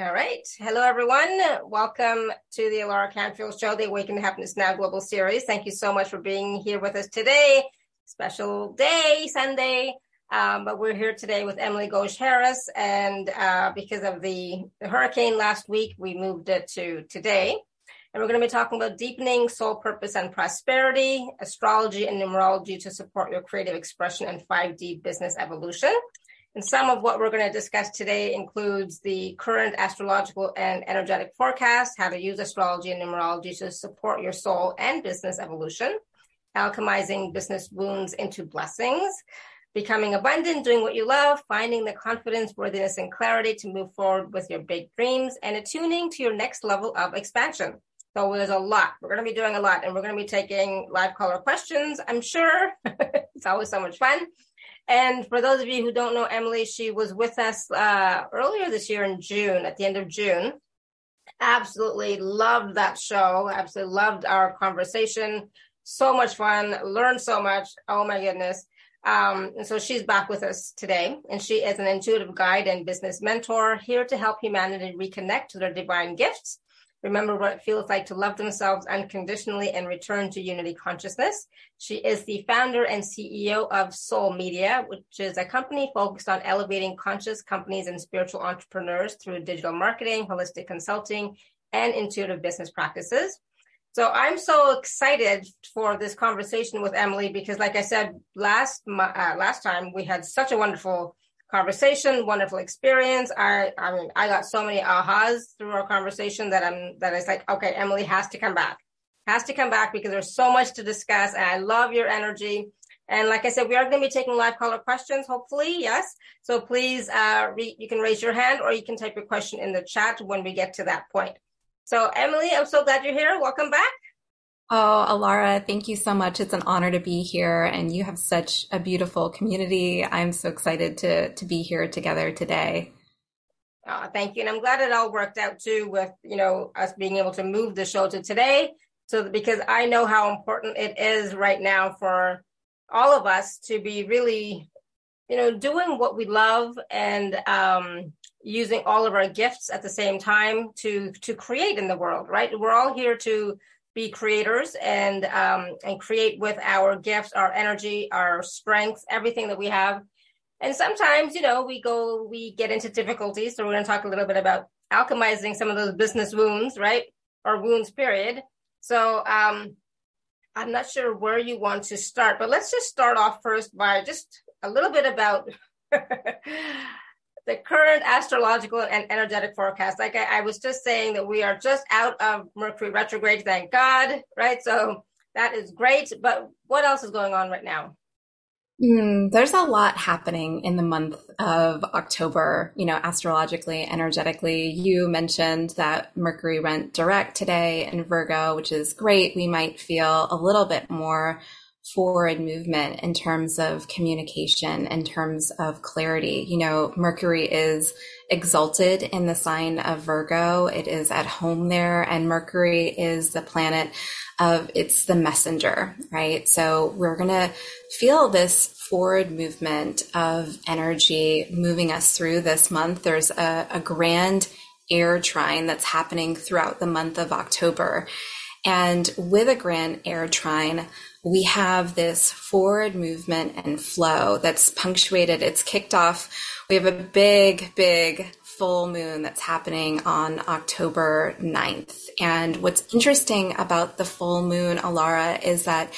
All right. Hello, everyone. Welcome to the Alara Canfield Show, the Awaken Happiness Now Global Series. Thank you so much for being here with us today. Special day, Sunday. Um, but we're here today with Emily Ghosh Harris. And uh, because of the, the hurricane last week, we moved it to today. And we're going to be talking about deepening soul purpose and prosperity, astrology and numerology to support your creative expression and 5D business evolution. And some of what we're going to discuss today includes the current astrological and energetic forecast, how to use astrology and numerology to support your soul and business evolution, alchemizing business wounds into blessings, becoming abundant, doing what you love, finding the confidence, worthiness, and clarity to move forward with your big dreams, and attuning to your next level of expansion. So there's a lot. We're going to be doing a lot, and we're going to be taking live caller questions. I'm sure it's always so much fun. And for those of you who don't know Emily, she was with us uh, earlier this year in June, at the end of June. Absolutely loved that show. Absolutely loved our conversation. So much fun. Learned so much. Oh my goodness. Um, and so she's back with us today, and she is an intuitive guide and business mentor here to help humanity reconnect to their divine gifts remember what it feels like to love themselves unconditionally and return to unity consciousness. She is the founder and CEO of Soul Media, which is a company focused on elevating conscious companies and spiritual entrepreneurs through digital marketing, holistic consulting, and intuitive business practices. So I'm so excited for this conversation with Emily because, like I said last uh, last time, we had such a wonderful conversation, wonderful experience. I, I mean, I got so many ahas through our conversation that I'm, that it's like, okay, Emily has to come back, has to come back because there's so much to discuss. And I love your energy. And like I said, we are going to be taking live caller questions, hopefully. Yes. So please, uh, re- you can raise your hand or you can type your question in the chat when we get to that point. So Emily, I'm so glad you're here. Welcome back. Oh, Alara, thank you so much. It's an honor to be here, and you have such a beautiful community. I'm so excited to to be here together today. Oh, thank you, and I'm glad it all worked out too, with you know us being able to move the show to today. So because I know how important it is right now for all of us to be really, you know, doing what we love and um, using all of our gifts at the same time to to create in the world. Right? We're all here to be creators and um, and create with our gifts, our energy, our strengths, everything that we have. And sometimes, you know, we go, we get into difficulties. So we're going to talk a little bit about alchemizing some of those business wounds, right? Or wounds, period. So um, I'm not sure where you want to start, but let's just start off first by just a little bit about the current astrological and energetic forecast. Like I, I, was just saying that we are just out of Mercury retrograde, thank God, right? So that is great. But what else is going on right now? Mm, there's a lot happening in the month of October, you know, astrologically, energetically. You mentioned that Mercury went direct today in Virgo, which is great. We might feel a little bit more forward movement in terms of communication, in terms of clarity. You know, Mercury is exalted in the sign of Virgo. It is at home there and Mercury is the planet of it's the messenger, right? So we're going to feel this forward movement of energy moving us through this month. There's a, a grand air trine that's happening throughout the month of October. And with a grand air trine, we have this forward movement and flow that's punctuated. It's kicked off. We have a big, big full moon that's happening on October 9th. And what's interesting about the full moon, Alara, is that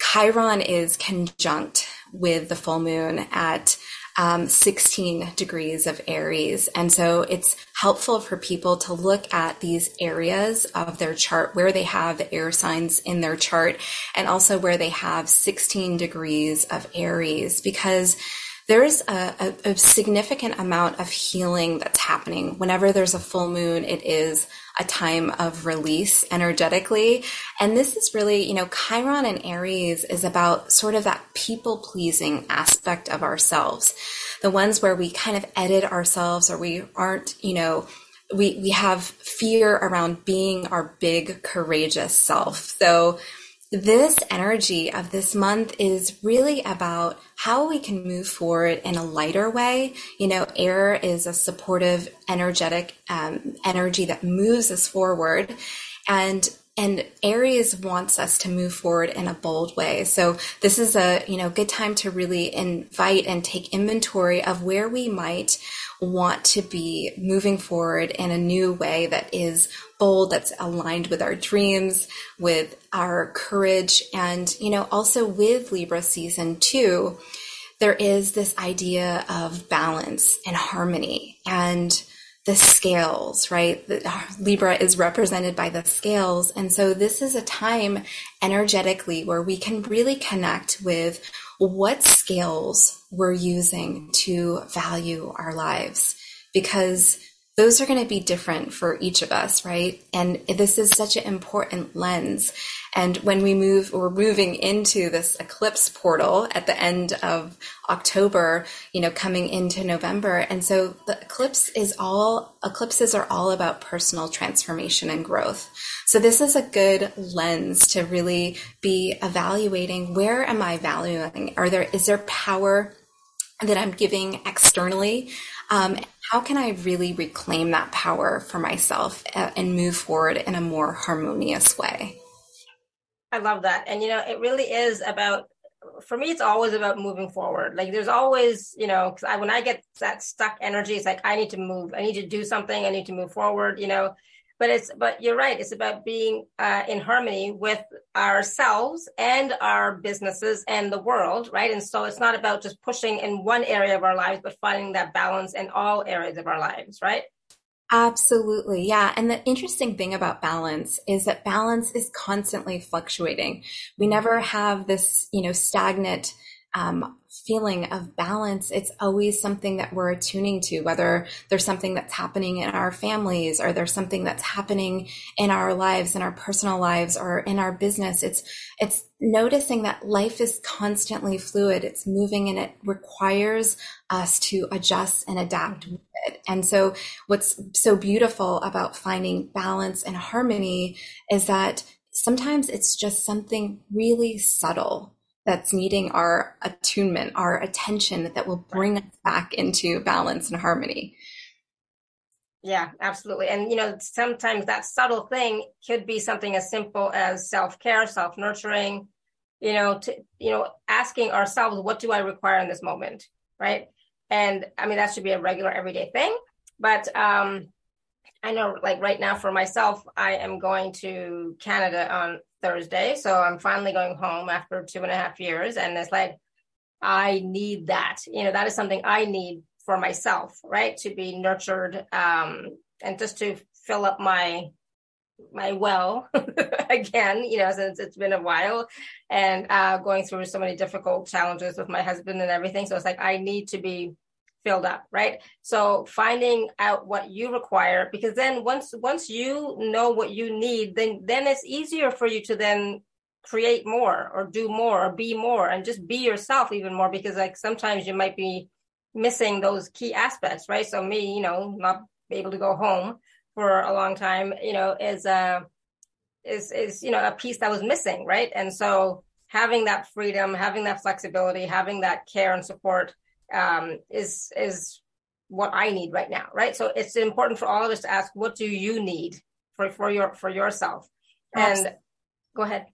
Chiron is conjunct with the full moon at um, 16 degrees of Aries. And so it's helpful for people to look at these areas of their chart where they have the air signs in their chart and also where they have 16 degrees of Aries because there's a, a, a significant amount of healing that's happening. Whenever there's a full moon, it is a time of release energetically. And this is really, you know, Chiron and Aries is about sort of that people pleasing aspect of ourselves. The ones where we kind of edit ourselves or we aren't, you know, we, we have fear around being our big courageous self. So this energy of this month is really about how we can move forward in a lighter way. You know, air is a supportive, energetic um, energy that moves us forward. And and Aries wants us to move forward in a bold way. So this is a, you know, good time to really invite and take inventory of where we might want to be moving forward in a new way that is bold, that's aligned with our dreams, with our courage, and, you know, also with Libra season two, there is this idea of balance and harmony and the scales, right? Libra is represented by the scales. And so this is a time energetically where we can really connect with what scales we're using to value our lives because those are going to be different for each of us, right? And this is such an important lens. And when we move, we're moving into this eclipse portal at the end of October, you know, coming into November. And so the eclipse is all, eclipses are all about personal transformation and growth. So this is a good lens to really be evaluating where am I valuing? Are there, is there power that I'm giving externally? Um, how can I really reclaim that power for myself uh, and move forward in a more harmonious way? I love that. And, you know, it really is about, for me, it's always about moving forward. Like there's always, you know, cause I, when I get that stuck energy, it's like, I need to move, I need to do something. I need to move forward, you know, but it's but you're right it's about being uh, in harmony with ourselves and our businesses and the world right and so it's not about just pushing in one area of our lives but finding that balance in all areas of our lives right Absolutely. Yeah. And the interesting thing about balance is that balance is constantly fluctuating. We never have this, you know, stagnant um, feeling of balance, it's always something that we're attuning to, whether there's something that's happening in our families or there's something that's happening in our lives, in our personal lives or in our business. It's, it's noticing that life is constantly fluid. It's moving and it requires us to adjust and adapt. And so what's so beautiful about finding balance and harmony is that sometimes it's just something really subtle that's needing our attunement, our attention that will bring us back into balance and harmony. Yeah, absolutely. And, you know, sometimes that subtle thing could be something as simple as self care, self nurturing, you know, to, you know, asking ourselves, what do I require in this moment? Right. And I mean, that should be a regular everyday thing. But, um, I know like right now for myself, I am going to Canada on Thursday. So I'm finally going home after two and a half years. And it's like, I need that. You know, that is something I need for myself, right? To be nurtured um, and just to fill up my my well again, you know, since it's been a while and uh, going through so many difficult challenges with my husband and everything. So it's like I need to be filled up right? So finding out what you require because then once once you know what you need then then it's easier for you to then create more or do more or be more and just be yourself even more because like sometimes you might be missing those key aspects right? So me you know not able to go home for a long time you know is uh is is you know a piece that was missing right? And so having that freedom having that flexibility having that care and support um, is is what I need right now, right? So it's important for all of us to ask, what do you need for for your for yourself? And go ahead.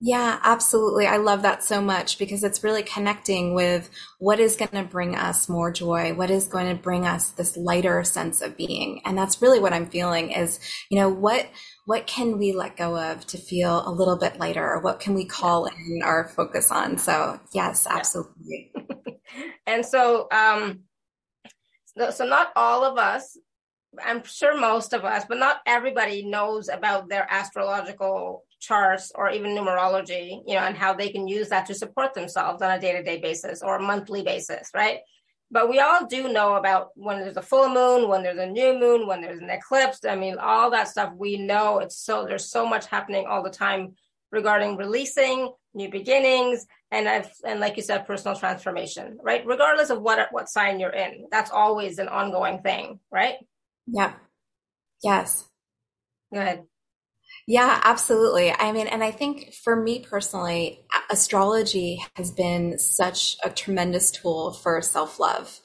Yeah, absolutely. I love that so much because it's really connecting with what is going to bring us more joy, what is going to bring us this lighter sense of being. And that's really what I'm feeling is, you know, what what can we let go of to feel a little bit lighter or what can we call in our focus on? So, yes, absolutely. And so, um, so, so not all of us, I'm sure most of us, but not everybody knows about their astrological charts or even numerology, you know, and how they can use that to support themselves on a day to day basis or a monthly basis, right? But we all do know about when there's a full moon, when there's a new moon, when there's an eclipse. I mean, all that stuff we know. It's so, there's so much happening all the time regarding releasing, new beginnings, and I've and like you said, personal transformation, right? Regardless of what what sign you're in, that's always an ongoing thing, right? Yeah. Yes. Go ahead. Yeah, absolutely. I mean, and I think for me personally, astrology has been such a tremendous tool for self love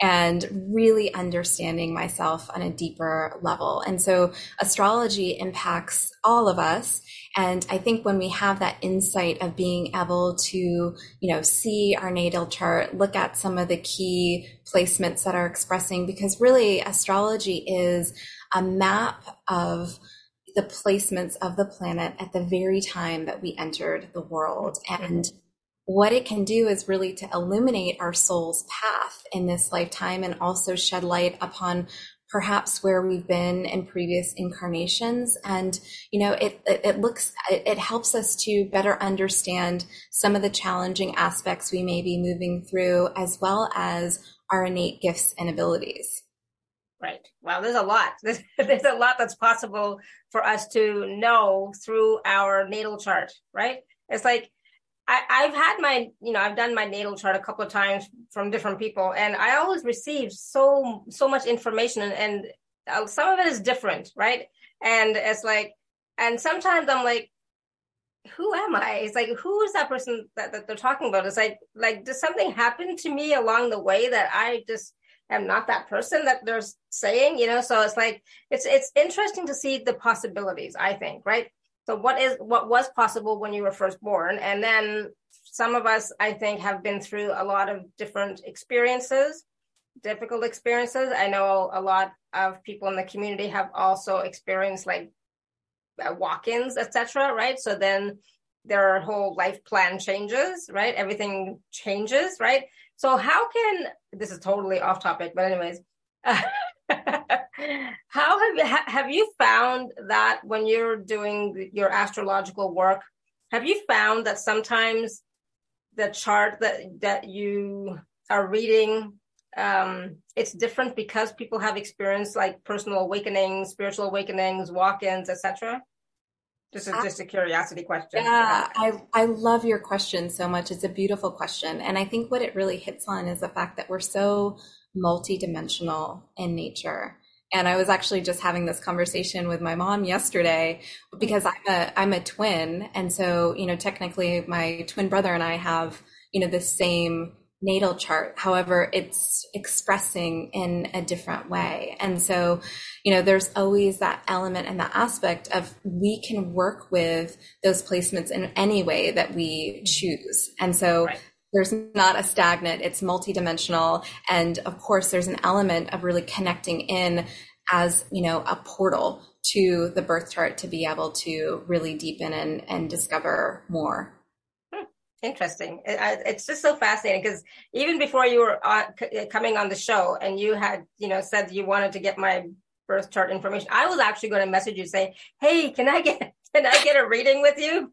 and really understanding myself on a deeper level. And so astrology impacts all of us. And I think when we have that insight of being able to, you know, see our natal chart, look at some of the key placements that are expressing, because really astrology is a map of the placements of the planet at the very time that we entered the world. And what it can do is really to illuminate our soul's path in this lifetime and also shed light upon perhaps where we've been in previous incarnations. And you know it it, it looks it, it, helps us to better understand some of the challenging aspects we may be moving through as well as our innate gifts and abilities Right. Wow, there's a lot. There's, a lot that's possible for us to know through our natal chart, right? It's like I, I've had my, you know, I've done my natal chart a couple of times from different people, and I always receive so so much information, and, and uh, some of it is different, right? And it's like, and sometimes I'm like, who am I? It's like, who is that person that, that they're talking about? It's like, like, does something happen to me along the way that I just am not that person that they're saying, you know? So it's like, it's, it's interesting to see the possibilities, I think, right? So what is, what was possible when you were first born? And then some of us, I think, have been through a lot of different experiences, difficult experiences. I know a lot of people in the community have also experienced like uh, walk-ins, etc. Right? So then their whole life plan changes, right? Everything changes, right? So how can this is totally off topic, but anyways, how have you have you found that when you're doing your astrological work, have you found that sometimes the chart that that you are reading um, it's different because people have experienced like personal awakenings, spiritual awakenings, walk-ins, etc. This is just a curiosity question. Yeah, I, I love your question so much. It's a beautiful question. And I think what it really hits on is the fact that we're so multidimensional in nature. And I was actually just having this conversation with my mom yesterday because I'm a I'm a twin. And so, you know, technically my twin brother and I have, you know, the same natal chart. However, it's expressing in a different way. And so, you know, there's always that element and that aspect of we can work with those placements in any way that we choose. And so right. there's not a stagnant, it's multidimensional. And of course, there's an element of really connecting in as, you know, a portal to the birth chart to be able to really deepen and, and discover more. Interesting. It's just so fascinating because even before you were on, coming on the show and you had, you know, said you wanted to get my birth chart information, I was actually going to message you say, "Hey, can I get can I get a reading with you?"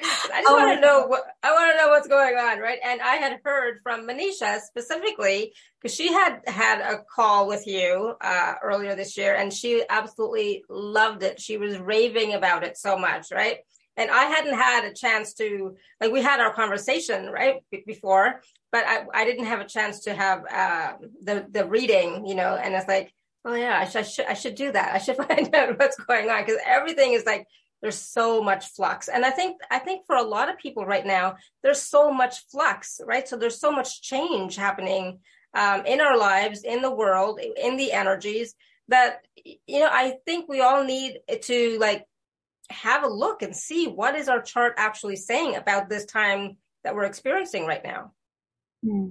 I just oh, want to know what I want to know what's going on, right? And I had heard from Manisha specifically because she had had a call with you uh, earlier this year, and she absolutely loved it. She was raving about it so much, right? And I hadn't had a chance to like we had our conversation right b- before, but I, I didn't have a chance to have uh, the the reading, you know. And it's like, oh yeah, I, I should I should do that. I should find out what's going on because everything is like there's so much flux and i think i think for a lot of people right now there's so much flux right so there's so much change happening um, in our lives in the world in the energies that you know i think we all need to like have a look and see what is our chart actually saying about this time that we're experiencing right now. Hmm.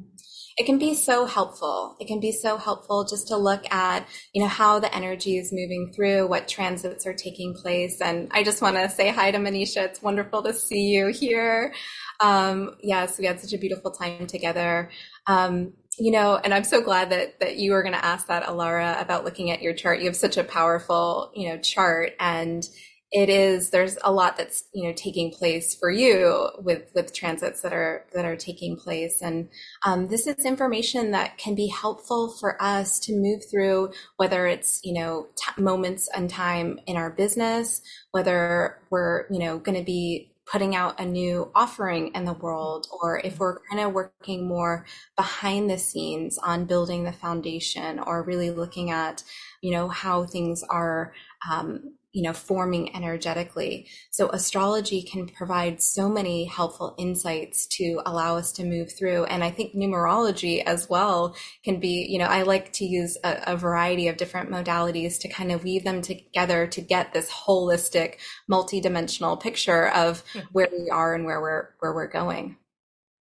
It can be so helpful. It can be so helpful just to look at, you know, how the energy is moving through, what transits are taking place. And I just want to say hi to Manisha. It's wonderful to see you here. Um, yes, we had such a beautiful time together. Um, you know, and I'm so glad that that you were going to ask that, Alara, about looking at your chart. You have such a powerful, you know, chart, and it is there's a lot that's you know taking place for you with with transits that are that are taking place. And um, this is information that can be helpful for us to move through whether it's you know t- moments and time in our business whether we're you know going to be putting out a new offering in the world or if we're kind of working more behind the scenes on building the foundation or really looking at you know how things are um, you know, forming energetically. So astrology can provide so many helpful insights to allow us to move through. And I think numerology as well can be, you know, I like to use a, a variety of different modalities to kind of weave them together to get this holistic, multi-dimensional picture of hmm. where we are and where we're, where we're going.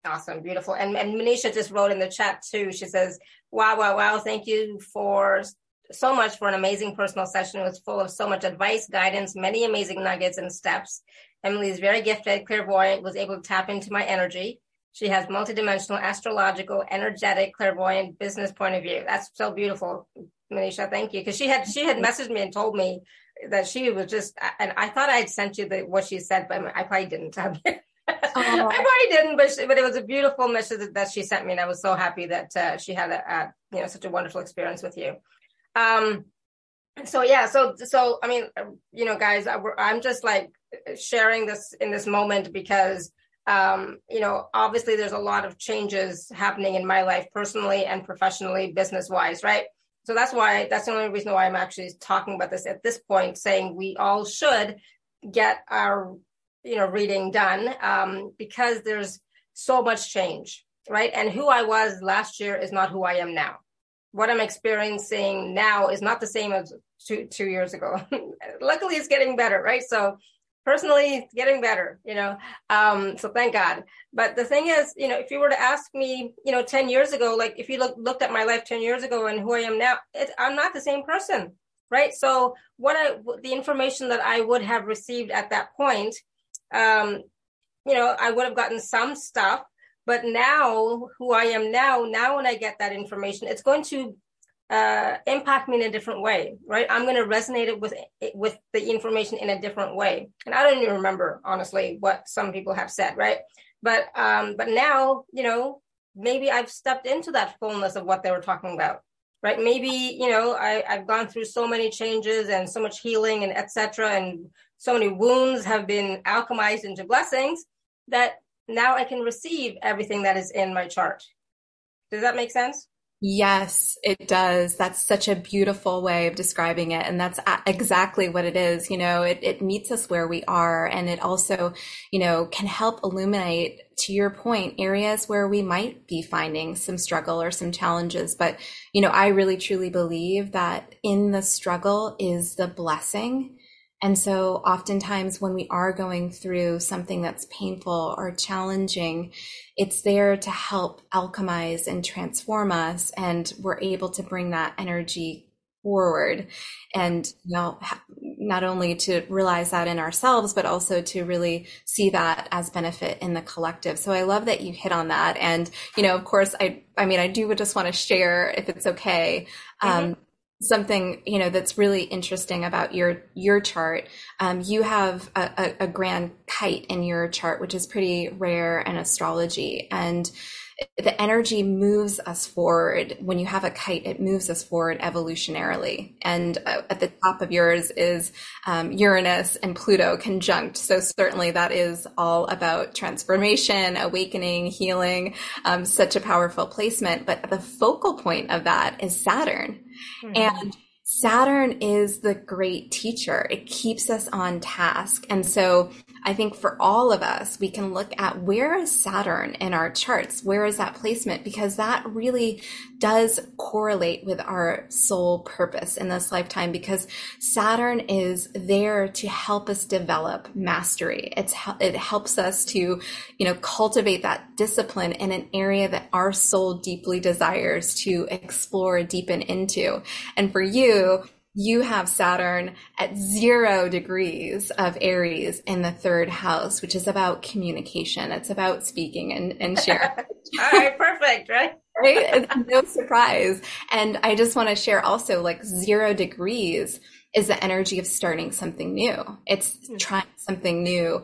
Awesome, beautiful. And, and Manisha just wrote in the chat too. She says, wow, wow, wow. Thank you for so much for an amazing personal session. It was full of so much advice, guidance, many amazing nuggets and steps. Emily is very gifted, clairvoyant, was able to tap into my energy. She has multidimensional, astrological, energetic, clairvoyant business point of view. That's so beautiful, Manisha. Thank you. Because she had she had messaged me and told me that she was just, and I thought I'd sent you the what she said, but I probably didn't. oh. I probably didn't, but she, but it was a beautiful message that she sent me, and I was so happy that uh, she had a, a you know such a wonderful experience with you. Um, so yeah, so so I mean, you know, guys, I, I'm just like sharing this in this moment because um, you know, obviously there's a lot of changes happening in my life personally and professionally, business wise, right? So that's why that's the only reason why I'm actually talking about this at this point, saying we all should get our you know reading done um, because there's so much change, right? And who I was last year is not who I am now what I'm experiencing now is not the same as two two years ago. Luckily, it's getting better, right? So personally, it's getting better, you know. Um, so thank God. But the thing is, you know, if you were to ask me, you know, ten years ago, like if you look, looked at my life ten years ago and who I am now, I'm not the same person, right? So what I the information that I would have received at that point, um, you know, I would have gotten some stuff but now, who I am now, now when I get that information, it's going to uh, impact me in a different way, right? I'm going to resonate it with with the information in a different way. And I don't even remember honestly what some people have said, right? But um, but now, you know, maybe I've stepped into that fullness of what they were talking about, right? Maybe you know I, I've gone through so many changes and so much healing and etc. And so many wounds have been alchemized into blessings that now I can receive everything that is in my chart. Does that make sense? Yes, it does. That's such a beautiful way of describing it. And that's exactly what it is. You know, it, it meets us where we are. And it also, you know, can help illuminate, to your point, areas where we might be finding some struggle or some challenges. But, you know, I really truly believe that in the struggle is the blessing and so oftentimes when we are going through something that's painful or challenging, it's there to help alchemize and transform us. And we're able to bring that energy forward and you know not only to realize that in ourselves but also to really see that as benefit in the collective so i love that you hit on that and you know of course i i mean i do just want to share if it's okay mm-hmm. Something you know that's really interesting about your your chart. Um, you have a, a, a, grand kite in your chart which is pretty rare in astrology. And the energy moves us forward. When you have a kite it moves us forward evolutionarily. And uh, at the top of yours is um, uranus and pluto conjunct. So certainly that is all about transformation awakening healing um, such a powerful placement. But the focal point of that is saturn Mm-hmm. And Saturn is the great teacher. It keeps us on task. And so I think for all of us, we can look at where is Saturn in our charts? Where is that placement? Because that really does correlate with our soul purpose in this lifetime because Saturn is there to help us develop mastery. It's, it helps us to, you know, cultivate that discipline in an area that our soul deeply desires to explore, deepen into. And for you, you have Saturn at zero degrees of Aries in the third house, which is about communication. It's about speaking and, and sharing. All right, perfect, right? right? It's no surprise. And I just want to share also like zero degrees is the energy of starting something new. It's hmm. trying something new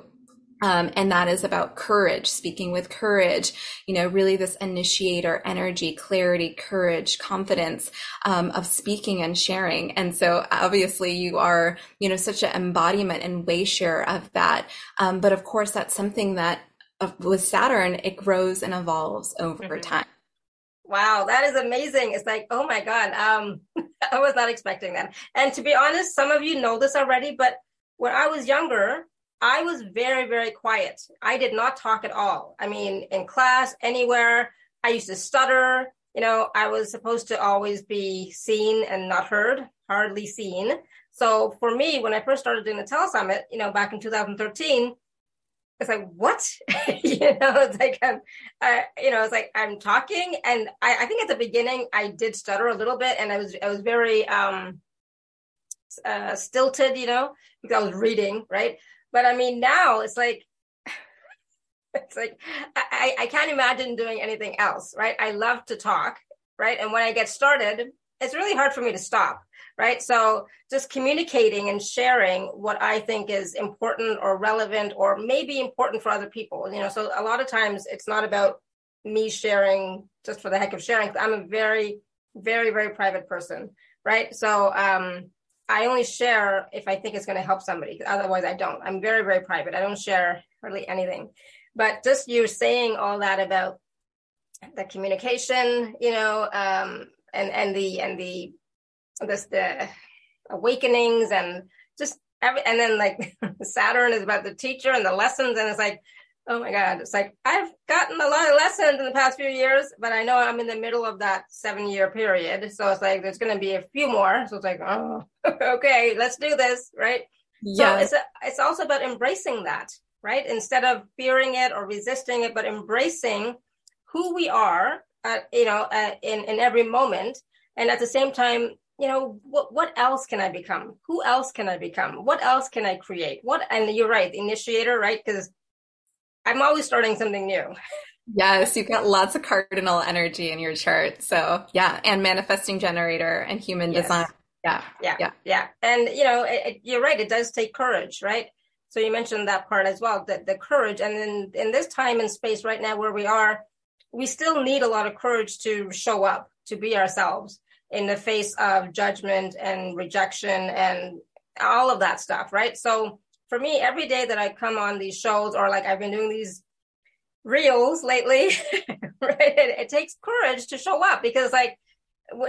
um, and that is about courage, speaking with courage, you know, really this initiator energy, clarity, courage, confidence um, of speaking and sharing. And so obviously you are, you know, such an embodiment and way share of that. Um, but of course, that's something that uh, with Saturn, it grows and evolves over mm-hmm. time. Wow, that is amazing. It's like, oh my God. Um, I was not expecting that. And to be honest, some of you know this already, but when I was younger, I was very, very quiet. I did not talk at all. I mean, in class, anywhere, I used to stutter. You know, I was supposed to always be seen and not heard, hardly seen. So for me, when I first started doing the telesummit, you know, back in 2013, it's like, what? you know, it's like, I'm, uh, you know, it's like I'm talking and I, I think at the beginning I did stutter a little bit and I was, I was very, um, uh, stilted, you know, because I was reading, right? But I mean, now it's like, it's like, I, I can't imagine doing anything else, right? I love to talk, right? And when I get started, it's really hard for me to stop, right? So just communicating and sharing what I think is important or relevant or maybe important for other people, you know, so a lot of times it's not about me sharing just for the heck of sharing. I'm a very, very, very private person, right? So, um, I only share if I think it's going to help somebody. Otherwise, I don't. I'm very, very private. I don't share hardly anything. But just you saying all that about the communication, you know, um, and and the and the this the awakenings and just every and then like Saturn is about the teacher and the lessons, and it's like Oh my God. It's like I've gotten a lot of lessons in the past few years, but I know I'm in the middle of that seven year period. So it's like there's going to be a few more. So it's like, oh, okay, let's do this. Right. Yeah. So it's, a, it's also about embracing that, right? Instead of fearing it or resisting it, but embracing who we are, uh, you know, uh, in, in every moment. And at the same time, you know, what, what else can I become? Who else can I become? What else can I create? What, and you're right, initiator, right? Because I'm always starting something new. Yes, you've got lots of cardinal energy in your chart. So yeah, and manifesting generator and human yes. design. Yeah, yeah, yeah, yeah. And you know, it, it, you're right. It does take courage, right? So you mentioned that part as well, that the courage. And then in this time and space right now where we are, we still need a lot of courage to show up, to be ourselves in the face of judgment and rejection and all of that stuff, right? So for me, every day that I come on these shows or like I've been doing these reels lately, right? It, it, takes courage to show up because like,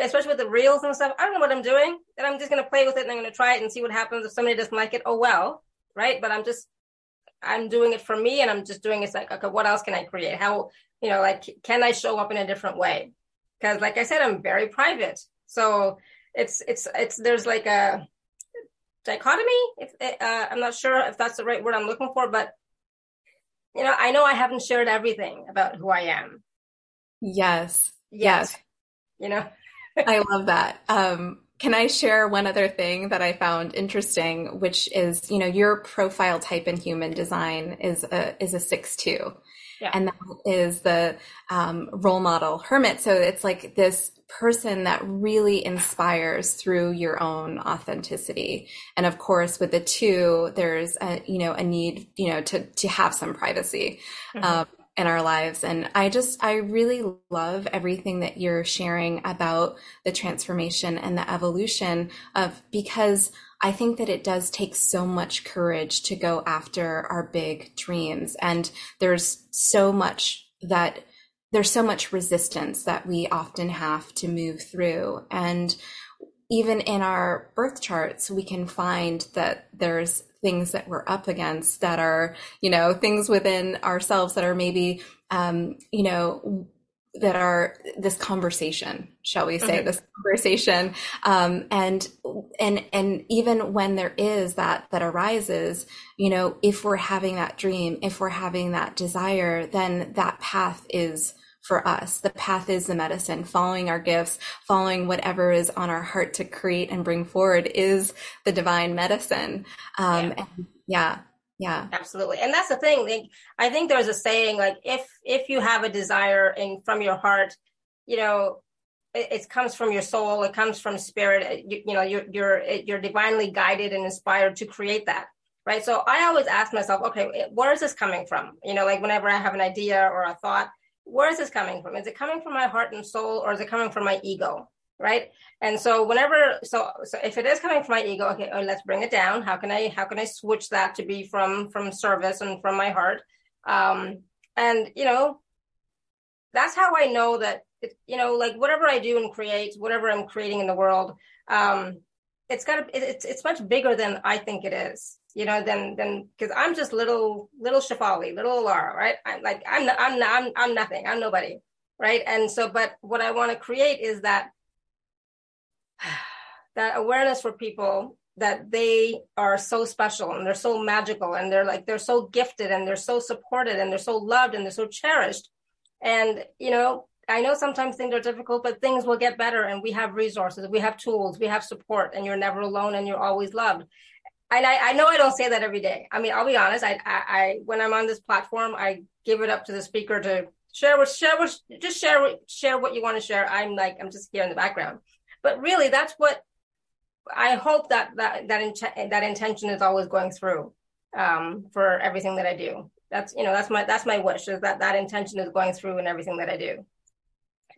especially with the reels and stuff, I don't know what I'm doing and I'm just going to play with it and I'm going to try it and see what happens. If somebody doesn't like it, oh well, right? But I'm just, I'm doing it for me and I'm just doing it's like, okay, what else can I create? How, you know, like, can I show up in a different way? Cause like I said, I'm very private. So it's, it's, it's, there's like a, dichotomy. If uh, I'm not sure if that's the right word I'm looking for, but you know, I know I haven't shared everything about who I am. Yes. Yes. You know, I love that. Um, can I share one other thing that I found interesting, which is, you know, your profile type in human design is a is a six two. Yeah. And that is the um, role model hermit. So it's like this person that really inspires through your own authenticity. And of course, with the two, there's a, you know, a need, you know, to, to have some privacy. Mm-hmm. Um, in our lives. And I just, I really love everything that you're sharing about the transformation and the evolution of, because I think that it does take so much courage to go after our big dreams. And there's so much that there's so much resistance that we often have to move through. And even in our birth charts, we can find that there's things that we're up against that are, you know, things within ourselves that are maybe, um, you know, that are this conversation, shall we say, mm-hmm. this conversation, um, and and and even when there is that that arises, you know, if we're having that dream, if we're having that desire, then that path is for us. The path is the medicine. Following our gifts, following whatever is on our heart to create and bring forward is the divine medicine. Um, yeah. yeah yeah. Absolutely. And that's the thing i think there's a saying like if if you have a desire in from your heart you know it, it comes from your soul it comes from spirit you, you know you're you're you're divinely guided and inspired to create that right? So i always ask myself okay where is this coming from? You know like whenever i have an idea or a thought where is this coming from? Is it coming from my heart and soul or is it coming from my ego right and so whenever so so if it is coming from my ego okay oh, let's bring it down how can i how can i switch that to be from from service and from my heart um and you know that's how i know that it, you know like whatever i do and create whatever i'm creating in the world um, it's got to, it's, it's much bigger than I think it is, you know, than, than, cause I'm just little, little Shefali, little Laura, right? I'm like, I'm, I'm, I'm, I'm nothing. I'm nobody. Right. And so, but what I want to create is that, that awareness for people that they are so special and they're so magical and they're like, they're so gifted and they're so supported and they're so loved and they're so cherished. And, you know, I know sometimes things are difficult, but things will get better and we have resources, we have tools, we have support, and you're never alone and you're always loved. And I, I know I don't say that every day. I mean, I'll be honest. I, I, I, when I'm on this platform, I give it up to the speaker to share what, share what, just share what, share what you want to share. I'm like, I'm just here in the background. But really, that's what I hope that that that, in, that intention is always going through um, for everything that I do. That's you know that's my that's my wish is that that intention is going through in everything that I do.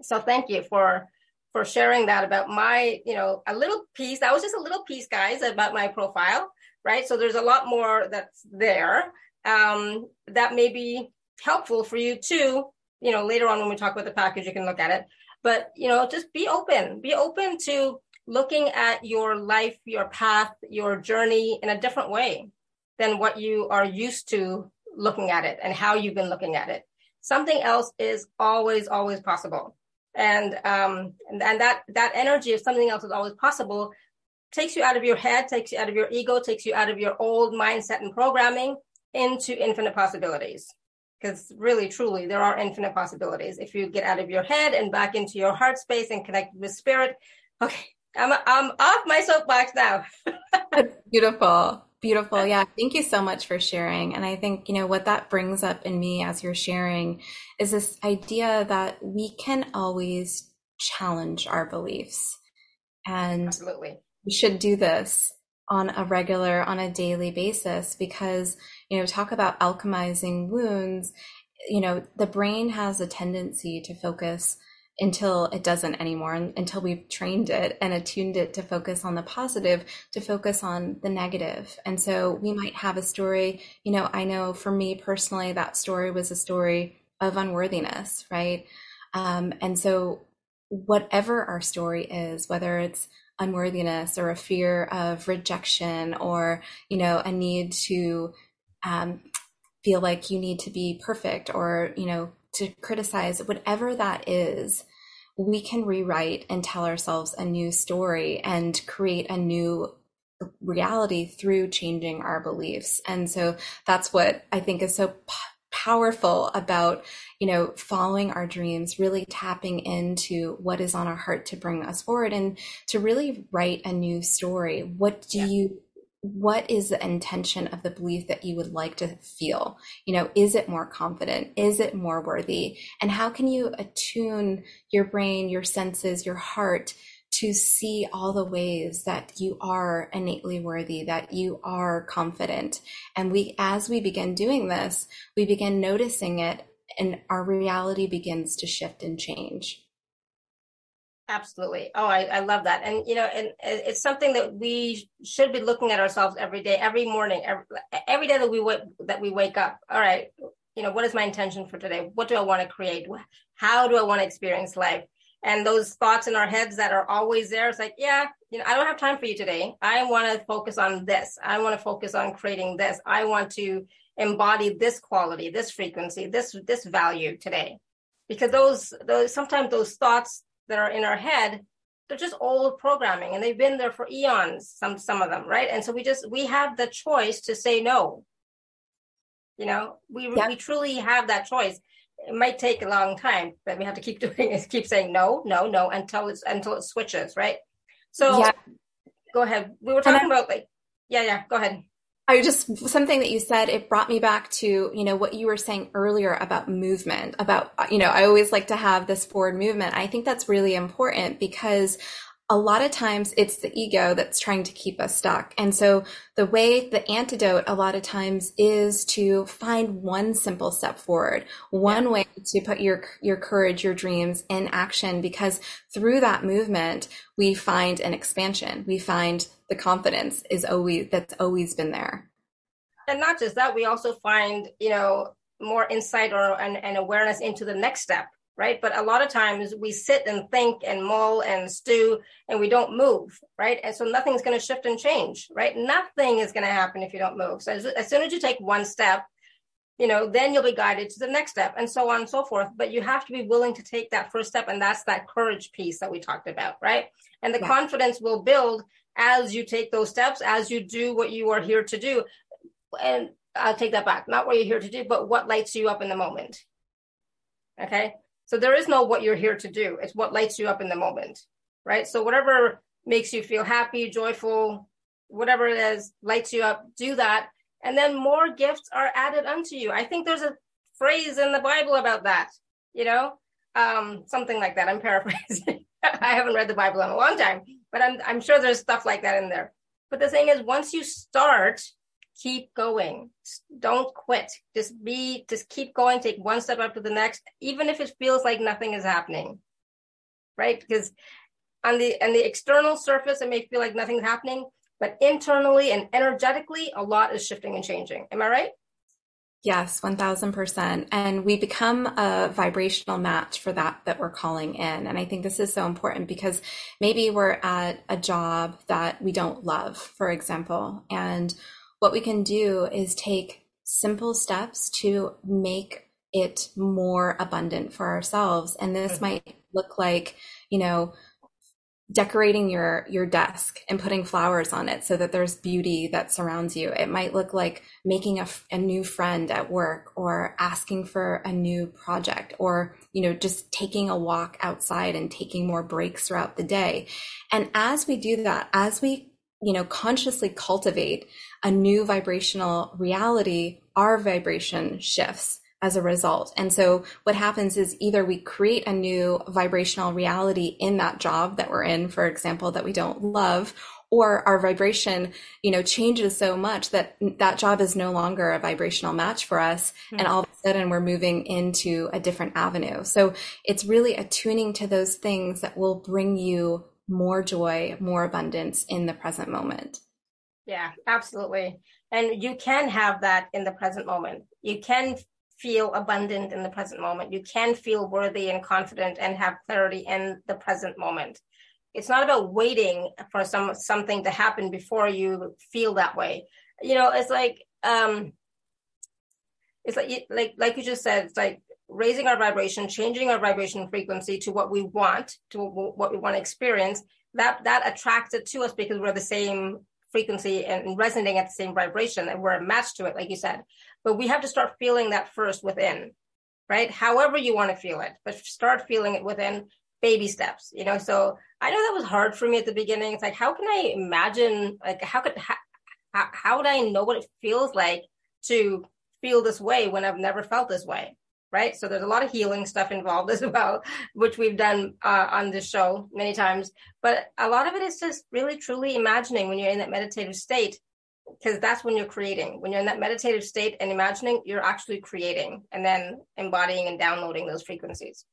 So thank you for for sharing that about my you know a little piece that was just a little piece guys about my profile right? So there's a lot more that's there um, that may be helpful for you too. You know later on when we talk about the package you can look at it but you know just be open. Be open to looking at your life your path your journey in a different way than what you are used to looking at it and how you've been looking at it. Something else is always always possible. And um and, and that that energy of something else is always possible takes you out of your head takes you out of your ego takes you out of your old mindset and programming into infinite possibilities because really truly there are infinite possibilities if you get out of your head and back into your heart space and connect with spirit okay i'm i'm off my soapbox now beautiful Beautiful. Yeah. Thank you so much for sharing. And I think, you know, what that brings up in me as you're sharing is this idea that we can always challenge our beliefs. And Absolutely. we should do this on a regular, on a daily basis because, you know, talk about alchemizing wounds. You know, the brain has a tendency to focus until it doesn't anymore until we've trained it and attuned it to focus on the positive to focus on the negative and so we might have a story you know i know for me personally that story was a story of unworthiness right um, and so whatever our story is whether it's unworthiness or a fear of rejection or you know a need to um, feel like you need to be perfect or you know to criticize, whatever that is, we can rewrite and tell ourselves a new story and create a new reality through changing our beliefs. And so that's what I think is so powerful about, you know, following our dreams, really tapping into what is on our heart to bring us forward and to really write a new story. What do yeah. you what is the intention of the belief that you would like to feel? You know, is it more confident? Is it more worthy? And how can you attune your brain, your senses, your heart to see all the ways that you are innately worthy, that you are confident? And we, as we begin doing this, we begin noticing it and our reality begins to shift and change. Absolutely. Oh, I, I love that. And, you know, and it's something that we should be looking at ourselves every day, every morning, every, every day that we wake, that we wake up. All right. You know, what is my intention for today? What do I want to create? How do I want to experience life? And those thoughts in our heads that are always there, it's like, yeah, you know, I don't have time for you today. I want to focus on this. I want to focus on creating this. I want to embody this quality, this frequency, this, this value today. Because those, those, sometimes those thoughts that are in our head they're just old programming and they've been there for eons some some of them right and so we just we have the choice to say no you know we yeah. we truly have that choice it might take a long time but we have to keep doing is keep saying no no no until it's until it switches right? So yeah. go ahead. We were talking about like yeah yeah go ahead. I just something that you said it brought me back to you know what you were saying earlier about movement about you know I always like to have this forward movement. I think that's really important because a lot of times it's the ego that's trying to keep us stuck. And so the way the antidote a lot of times is to find one simple step forward, one way to put your your courage, your dreams in action because through that movement we find an expansion. We find the confidence is always that's always been there. And not just that, we also find, you know, more insight or and, and awareness into the next step right? But a lot of times we sit and think and mull and stew and we don't move, right? And so nothing's going to shift and change, right? Nothing is going to happen if you don't move. So as, as soon as you take one step, you know, then you'll be guided to the next step and so on and so forth. But you have to be willing to take that first step. And that's that courage piece that we talked about, right? And the yeah. confidence will build as you take those steps, as you do what you are here to do. And I'll take that back, not what you're here to do, but what lights you up in the moment. Okay. So there is no what you're here to do. It's what lights you up in the moment. Right. So whatever makes you feel happy, joyful, whatever it is, lights you up, do that. And then more gifts are added unto you. I think there's a phrase in the Bible about that, you know, um, something like that. I'm paraphrasing. I haven't read the Bible in a long time, but I'm, I'm sure there's stuff like that in there. But the thing is, once you start, keep going. Don't quit. Just be, just keep going. Take one step after the next, even if it feels like nothing is happening. Right? Because on the, on the external surface, it may feel like nothing's happening, but internally and energetically, a lot is shifting and changing. Am I right? Yes, 1000%. And we become a vibrational match for that that we're calling in. And I think this is so important because maybe we're at a job that we don't love, for example, and what we can do is take simple steps to make it more abundant for ourselves. And this might look like, you know, decorating your your desk and putting flowers on it so that there's beauty that surrounds you. It might look like making a, a new friend at work or asking for a new project or you know just taking a walk outside and taking more breaks throughout the day. And as we do that as we you know consciously cultivate a new vibrational reality, our vibration shifts as a result. And so what happens is either we create a new vibrational reality in that job that we're in, for example, that we don't love, or our vibration, you know, changes so much that that job is no longer a vibrational match for us. Mm-hmm. And all of a sudden we're moving into a different avenue. So it's really attuning to those things that will bring you more joy, more abundance in the present moment. Yeah, absolutely. And you can have that in the present moment. You can feel abundant in the present moment. You can feel worthy and confident and have clarity in the present moment. It's not about waiting for some something to happen before you feel that way. You know, it's like um it's like like like you just said, it's like raising our vibration, changing our vibration frequency to what we want, to what we want to experience. That that attracts it to us because we're the same frequency and resonating at the same vibration and we're a match to it, like you said. But we have to start feeling that first within, right? However you want to feel it, but start feeling it within baby steps, you know? So I know that was hard for me at the beginning. It's like, how can I imagine, like, how could, how, how would I know what it feels like to feel this way when I've never felt this way? Right? So there's a lot of healing stuff involved as well, which we've done uh, on this show many times. But a lot of it is just really truly imagining when you're in that meditative state, because that's when you're creating. When you're in that meditative state and imagining, you're actually creating and then embodying and downloading those frequencies.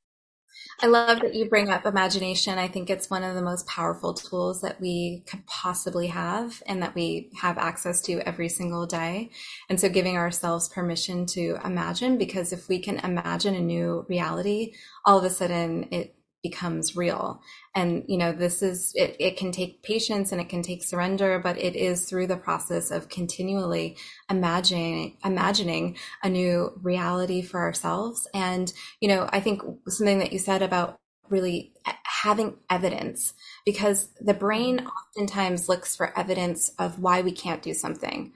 I love that you bring up imagination. I think it's one of the most powerful tools that we could possibly have and that we have access to every single day. And so giving ourselves permission to imagine, because if we can imagine a new reality, all of a sudden it becomes real. And you know this is it, it can take patience and it can take surrender but it is through the process of continually imagining imagining a new reality for ourselves. And you know i think something that you said about really having evidence because the brain oftentimes looks for evidence of why we can't do something.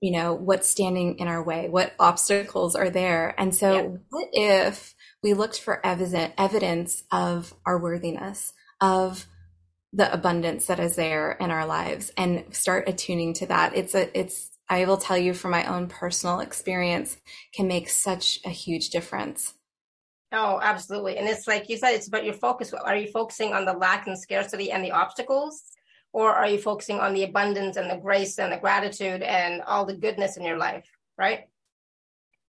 You know what's standing in our way? What obstacles are there? And so yeah. what if we looked for evidence of our worthiness, of the abundance that is there in our lives and start attuning to that. It's a, it's, I will tell you from my own personal experience can make such a huge difference. Oh, absolutely. And it's like you said, it's about your focus. Are you focusing on the lack and scarcity and the obstacles? Or are you focusing on the abundance and the grace and the gratitude and all the goodness in your life? Right.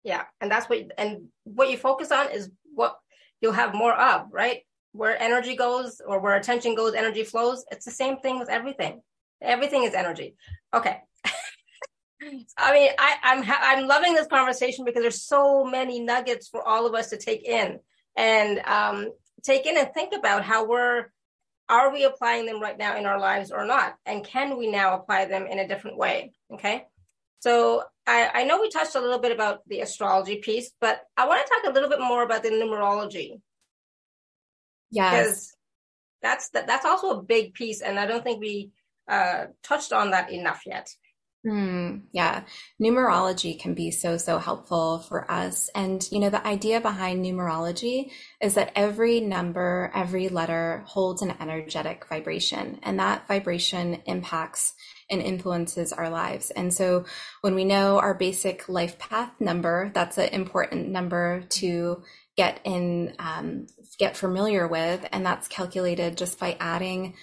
Yeah. And that's what, and what you focus on is what you'll have more of, right? Where energy goes or where attention goes, energy flows. It's the same thing with everything. Everything is energy. Okay. I mean, I, I'm I'm loving this conversation because there's so many nuggets for all of us to take in. and um, take in and think about how we're are we applying them right now in our lives or not? And can we now apply them in a different way? Okay. So I, I know we touched a little bit about the astrology piece, but I want to talk a little bit more about the numerology. Yes. Because that's that, that's also a big piece, and I don't think we uh, touched on that enough yet. Mm, yeah, numerology can be so, so helpful for us. And, you know, the idea behind numerology is that every number, every letter holds an energetic vibration, and that vibration impacts and influences our lives. And so when we know our basic life path number, that's an important number to get in, um, get familiar with. And that's calculated just by adding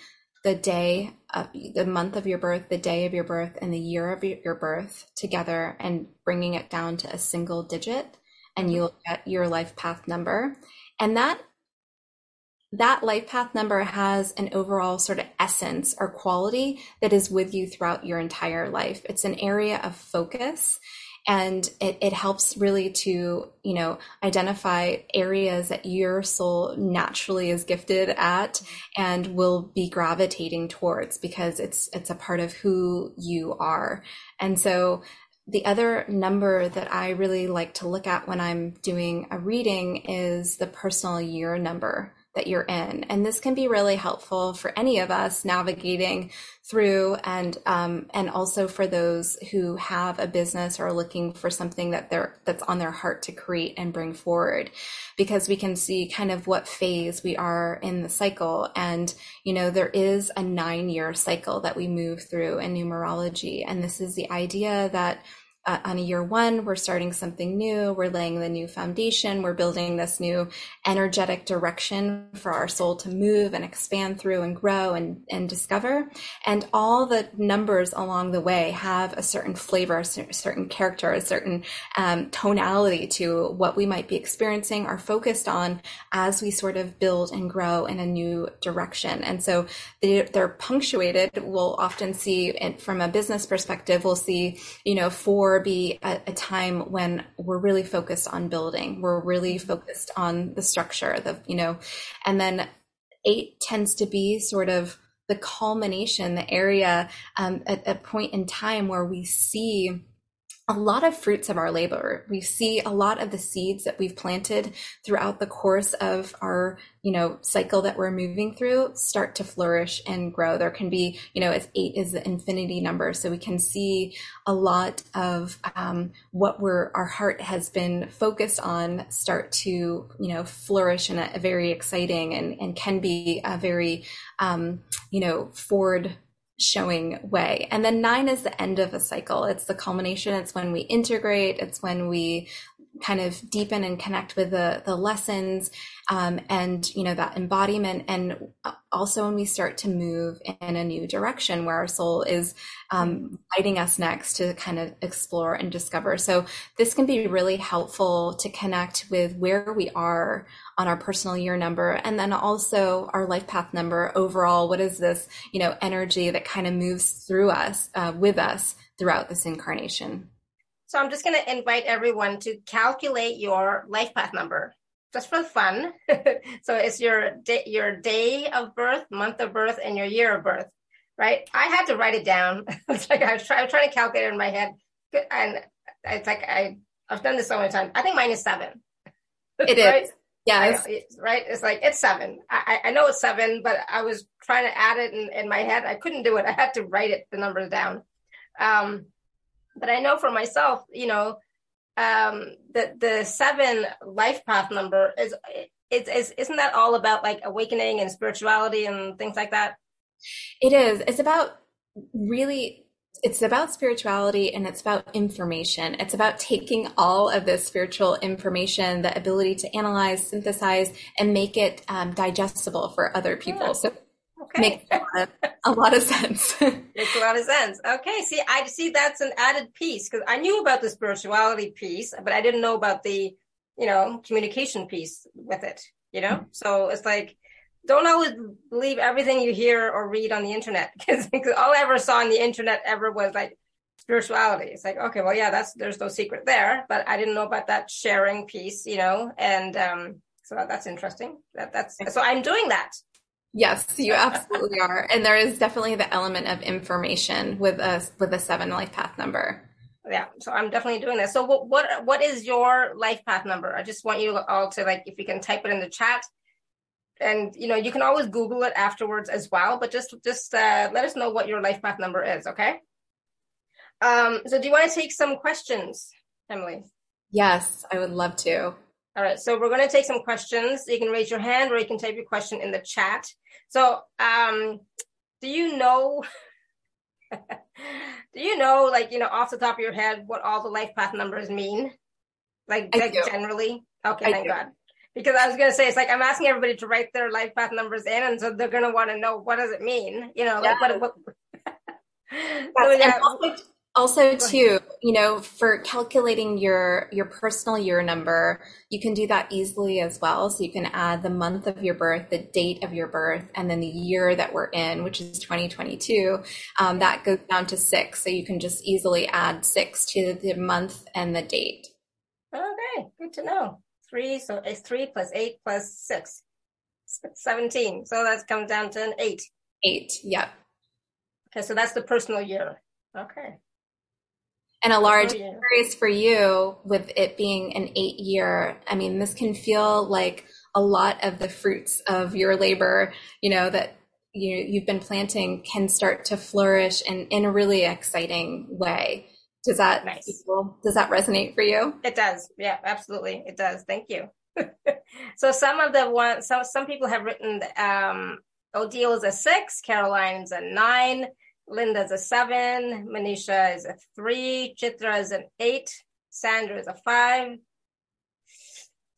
the day of the month of your birth, the day of your birth, and the year of your birth together and bringing it down to a single digit, and mm-hmm. you'll get your life path number. And that that life path number has an overall sort of essence or quality that is with you throughout your entire life. It's an area of focus and it, it helps really to you know identify areas that your soul naturally is gifted at and will be gravitating towards because it's it's a part of who you are and so the other number that I really like to look at when I'm doing a reading is the personal year number that you're in. And this can be really helpful for any of us navigating through and um, and also for those who have a business or are looking for something that they're that's on their heart to create and bring forward. Because we can see kind of what phase we are in the cycle. And you know there is a 9 year cycle that we move through in numerology. And this is the idea that uh, on a year one, we're starting something new. We're laying the new foundation. We're building this new energetic direction for our soul to move and expand through and grow and, and discover. And all the numbers along the way have a certain flavor, a certain character, a certain um, tonality to what we might be experiencing or focused on as we sort of build and grow in a new direction. And so they, they're punctuated. We'll often see from a business perspective, we'll see, you know, four or be a, a, time when we're really focused on building. We're really focused on the structure, the, you know, and then eight tends to be sort of the culmination, the area um, at a point in time where we see a lot of fruits of our labor. We see a lot of the seeds that we've planted throughout the course of our, you know, cycle that we're moving through start to flourish and grow. There can be, you know, if eight is the infinity number, so we can see a lot of um, what we're our heart has been focused on start to, you know, flourish in a, a very exciting and and can be a very, um, you know, forward showing way. And then nine is the end of a cycle. It's the culmination. It's when we integrate. It's when we kind of deepen and connect with the the lessons um, and you know that embodiment. And also when we start to move in a new direction where our soul is um, guiding us next to kind of explore and discover. So this can be really helpful to connect with where we are on our personal year number and then also our life path number. Overall what is this you know energy that kind of moves through us uh, with us throughout this incarnation so i'm just going to invite everyone to calculate your life path number just for fun so it's your day your day of birth month of birth and your year of birth right i had to write it down it's like i was, try, I was trying to calculate it in my head and it's like i i've done this so many times i think mine is seven It right? is. Yes. right. It's like, it's seven. I, I know it's seven, but I was trying to add it in, in my head. I couldn't do it. I had to write it, the numbers down. Um, but I know for myself, you know, um, the, the seven life path number is, it's, is, isn't that all about like awakening and spirituality and things like that? It is. It's about really it's about spirituality and it's about information. It's about taking all of this spiritual information, the ability to analyze, synthesize, and make it um, digestible for other people. Yeah. So okay. makes a lot, of, a lot of sense. makes a lot of sense. Okay. See, I see that's an added piece because I knew about the spirituality piece, but I didn't know about the, you know, communication piece with it, you know? Mm-hmm. So it's like, don't always believe everything you hear or read on the internet because all I ever saw on the internet ever was like spirituality. It's like, okay, well, yeah, that's, there's no secret there, but I didn't know about that sharing piece, you know? And, um, So that's interesting. That that's so I'm doing that. Yes, you absolutely are. And there is definitely the element of information with a with a seven life path number. Yeah, so I'm definitely doing this. So what what what is your life path number? I just want you all to like if you can type it in the chat. And you know, you can always Google it afterwards as well, but just just uh, let us know what your life path number is, okay? Um, so do you want to take some questions, Emily? Yes, I would love to. All right, so we're going to take some questions. You can raise your hand or you can type your question in the chat. So, um, do you know, do you know, like, you know, off the top of your head, what all the life path numbers mean? Like, like generally? Okay, I thank do. God. Because I was going to say, it's like, I'm asking everybody to write their life path numbers in. And so they're going to want to know, what does it mean? You know, like, what, what so, yeah also too you know for calculating your your personal year number you can do that easily as well. So you can add the month of your birth the date of your birth and then the year that we're in which is 2022 um, that goes down to six. So you can just easily add six to the month and the date. Okay good to know. Three so it's three plus eight plus six. 17 so that comes down to an eight. Eight yep. Okay so that's the personal year. Okay and a large increase for you with it being an eight year. I mean, this can feel like a lot of the fruits of your labor, you know, that you you've been planting can start to flourish in, in a really exciting way. Does that nice. does that resonate for you? It does. Yeah, absolutely. It does. Thank you. so some of the ones, so some people have written um Odile is a six, Caroline's a nine, Linda's a seven, Manisha is a three, Chitra is an eight, Sandra is a five.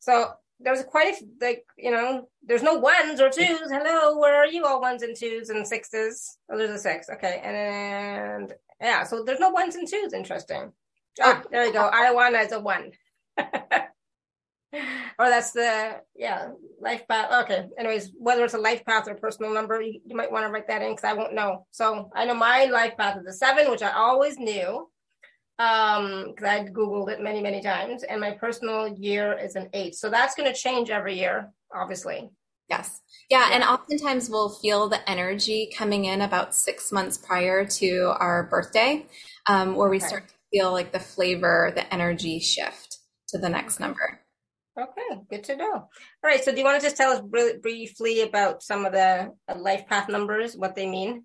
So there's quite a like you know there's no ones or twos. Hello, where are you? All ones and twos and sixes. Oh, there's a six. Okay, and yeah, so there's no ones and twos. Interesting. Ah, there you go. Ariwana is a one. or that's the yeah life path. Okay. Anyways, whether it's a life path or personal number, you, you might want to write that in because I won't know. So I know my life path is a seven, which I always knew um because I googled it many many times, and my personal year is an eight. So that's going to change every year, obviously. Yes. Yeah, and oftentimes we'll feel the energy coming in about six months prior to our birthday, um, where we okay. start to feel like the flavor, the energy shift to the next number. Okay, good to know. All right, so do you want to just tell us really briefly about some of the uh, life path numbers, what they mean?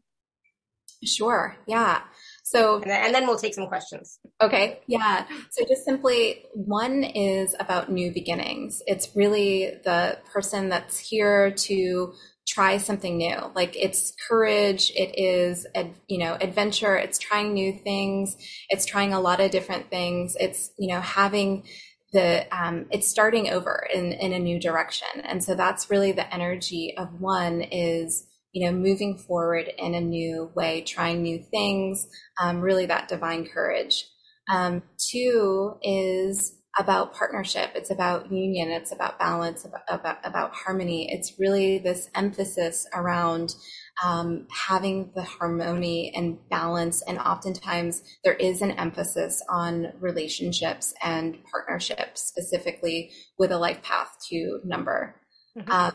Sure, yeah. So, and then, and then, we'll take some questions. Okay, yeah. So, just simply, one is about new beginnings. It's really the person that's here to try something new. Like it's courage, it is, you know, adventure, it's trying new things, it's trying a lot of different things. It's, you know, having the um, it's starting over in in a new direction. And so that's really the energy of one is you know moving forward in a new way trying new things um, really that divine courage. Um, two is about partnership. It's about union. It's about balance about, about, about harmony. It's really this emphasis around um, having the harmony and balance. And oftentimes there is an emphasis on relationships and partnerships, specifically with a life path two number. Mm-hmm. Uh,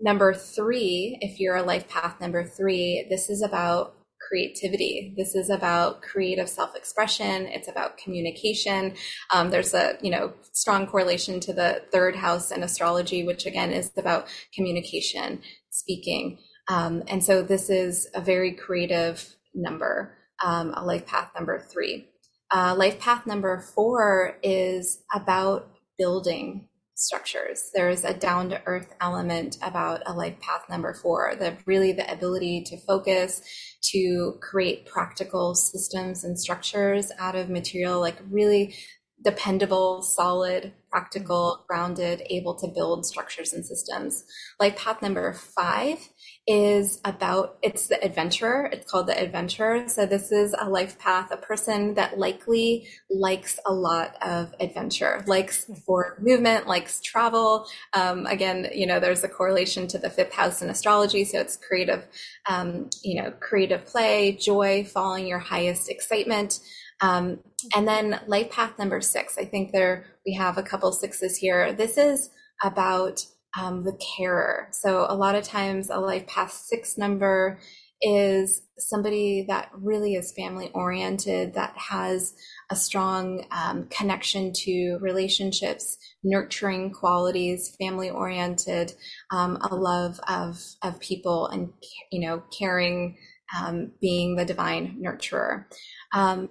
number three, if you're a life path number three, this is about creativity. This is about creative self-expression. It's about communication. Um, there's a you know strong correlation to the third house in astrology, which again is about communication, speaking. Um, and so this is a very creative number, um, a life path number three. Uh, life path number four is about building structures. There's a down to earth element about a life path number four, the really the ability to focus, to create practical systems and structures out of material, like really dependable, solid, practical, grounded, able to build structures and systems. Life path number five is about it's the adventurer. It's called the adventurer. So this is a life path, a person that likely likes a lot of adventure, likes for movement, likes travel. Um, again, you know, there's a correlation to the fifth house in astrology. So it's creative, um, you know, creative play, joy, following your highest excitement. Um, and then life path number six, I think there we have a couple sixes here. This is about um, the carer. So a lot of times a life path six number is somebody that really is family oriented, that has a strong um, connection to relationships, nurturing qualities, family oriented, um, a love of of people, and you know, caring, um, being the divine nurturer. Um,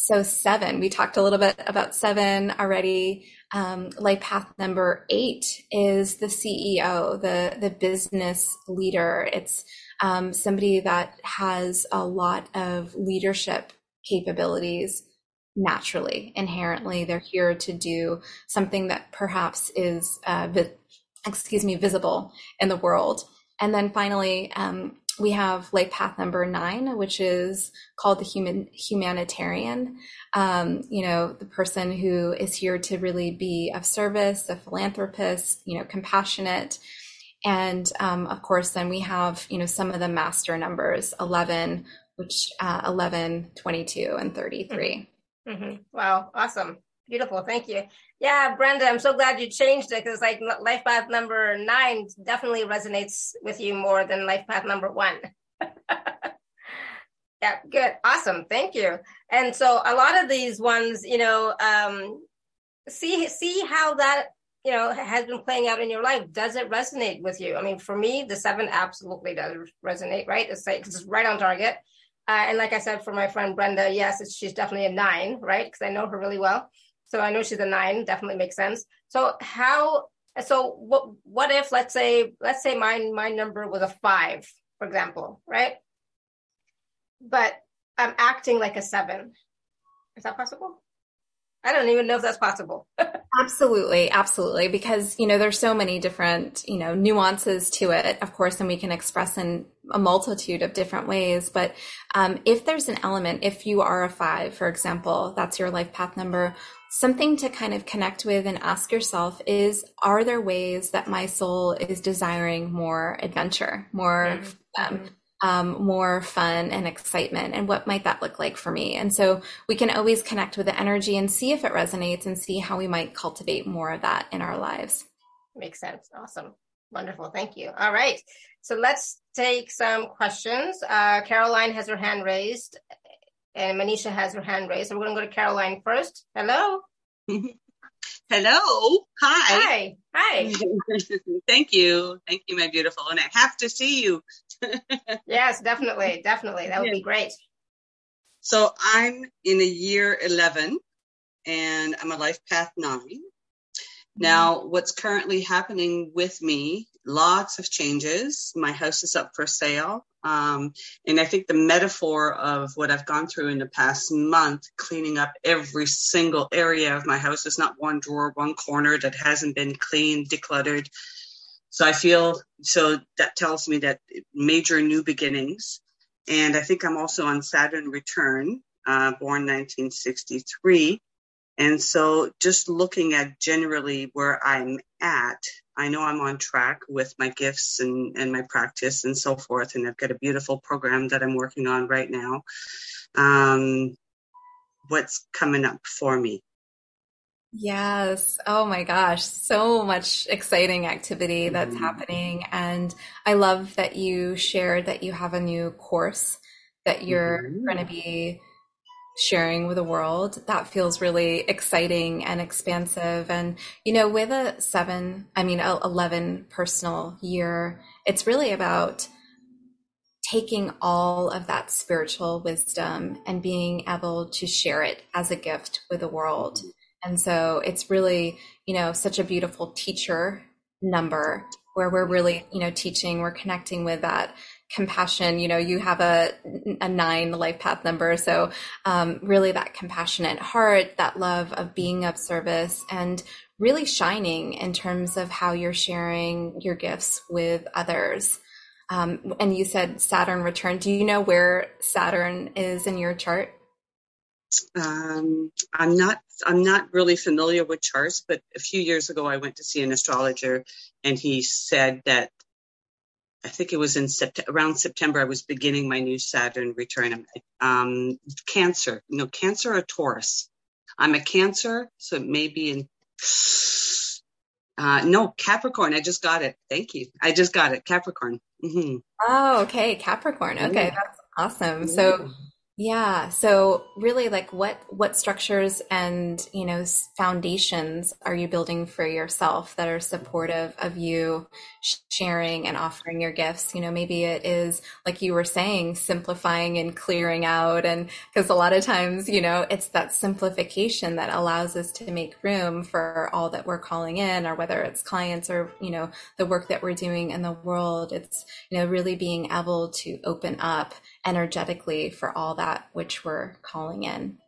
so seven, we talked a little bit about seven already. Um, life path number eight is the CEO, the the business leader. It's um, somebody that has a lot of leadership capabilities naturally, inherently. They're here to do something that perhaps is, uh, vi- excuse me, visible in the world. And then finally, um, we have life path number nine, which is called the human humanitarian. Um, you know, the person who is here to really be of service, a philanthropist, you know, compassionate, and um, of course, then we have, you know, some of the master numbers 11, which uh, 11, 22, and 33. Mm-hmm. mm-hmm. Wow. Awesome. Beautiful. Thank you. Yeah, Brenda, I'm so glad you changed it because like life path number nine definitely resonates with you more than life path number one. yeah, good. Awesome. Thank you. And so a lot of these ones, you know, um, see, see how that you know, has been playing out in your life, does it resonate with you? I mean, for me, the seven absolutely does resonate, right? It's like, it's right on target. Uh, and like I said, for my friend Brenda, yes, she's definitely a nine, right? Because I know her really well. So I know she's a nine, definitely makes sense. So how, so what, what if, let's say, let's say my, my number was a five, for example, right? But I'm acting like a seven. Is that possible? I don't even know if that's possible. absolutely, absolutely. Because, you know, there's so many different, you know, nuances to it, of course, and we can express in a multitude of different ways. But um, if there's an element, if you are a five, for example, that's your life path number, something to kind of connect with and ask yourself is, are there ways that my soul is desiring more adventure, more mm-hmm. um, um, more fun and excitement and what might that look like for me? And so we can always connect with the energy and see if it resonates and see how we might cultivate more of that in our lives. Makes sense. Awesome. Wonderful. Thank you. All right. So let's take some questions. Uh, caroline has her hand raised and manisha has her hand raised so we're going to go to caroline first hello Hello. Hi. Hi. Hi. Thank you. Thank you, my beautiful. And I have to see you. yes, definitely. Definitely. That would yeah. be great. So I'm in a year 11 and I'm a life path nine. Mm-hmm. Now, what's currently happening with me, lots of changes. My house is up for sale. Um, and I think the metaphor of what I've gone through in the past month, cleaning up every single area of my house, is not one drawer, one corner that hasn't been cleaned, decluttered. So I feel so that tells me that major new beginnings. And I think I'm also on Saturn return, uh, born 1963. And so just looking at generally where I'm at, I know I'm on track with my gifts and, and my practice and so forth. And I've got a beautiful program that I'm working on right now. Um, what's coming up for me? Yes. Oh my gosh. So much exciting activity that's mm-hmm. happening. And I love that you shared that you have a new course that you're mm-hmm. going to be sharing with the world. That feels really exciting and expansive. And, you know, with a seven, I mean, 11 personal year, it's really about taking all of that spiritual wisdom and being able to share it as a gift with the world. And so it's really, you know, such a beautiful teacher number where we're really, you know, teaching, we're connecting with that compassion you know you have a a nine life path number. So um, really that compassionate heart that love of being of service and really shining in terms of how you're sharing your gifts with others. Um, and you said saturn return. Do you know where saturn is in your chart? Um, i'm not i'm not really familiar with charts but a few years ago i went to see an astrologer and he said that I think it was in September, around September, I was beginning my new Saturn return. Um, cancer, you know, Cancer or Taurus. I'm a Cancer, so it may be in Uh, no, Capricorn. I just got it. Thank you. I just got it. Capricorn. Mm-hmm. Oh, okay. Capricorn. Okay. Yeah. That's awesome. Yeah. So yeah. So really like what what structures and, you know, foundations are you building for yourself that are supportive of you sharing and offering your gifts? You know, maybe it is like you were saying simplifying and clearing out and because a lot of times, you know, it's that simplification that allows us to make room for all that we're calling in or whether it's clients or, you know, the work that we're doing in the world. It's, you know, really being able to open up energetically for all that which we're calling in.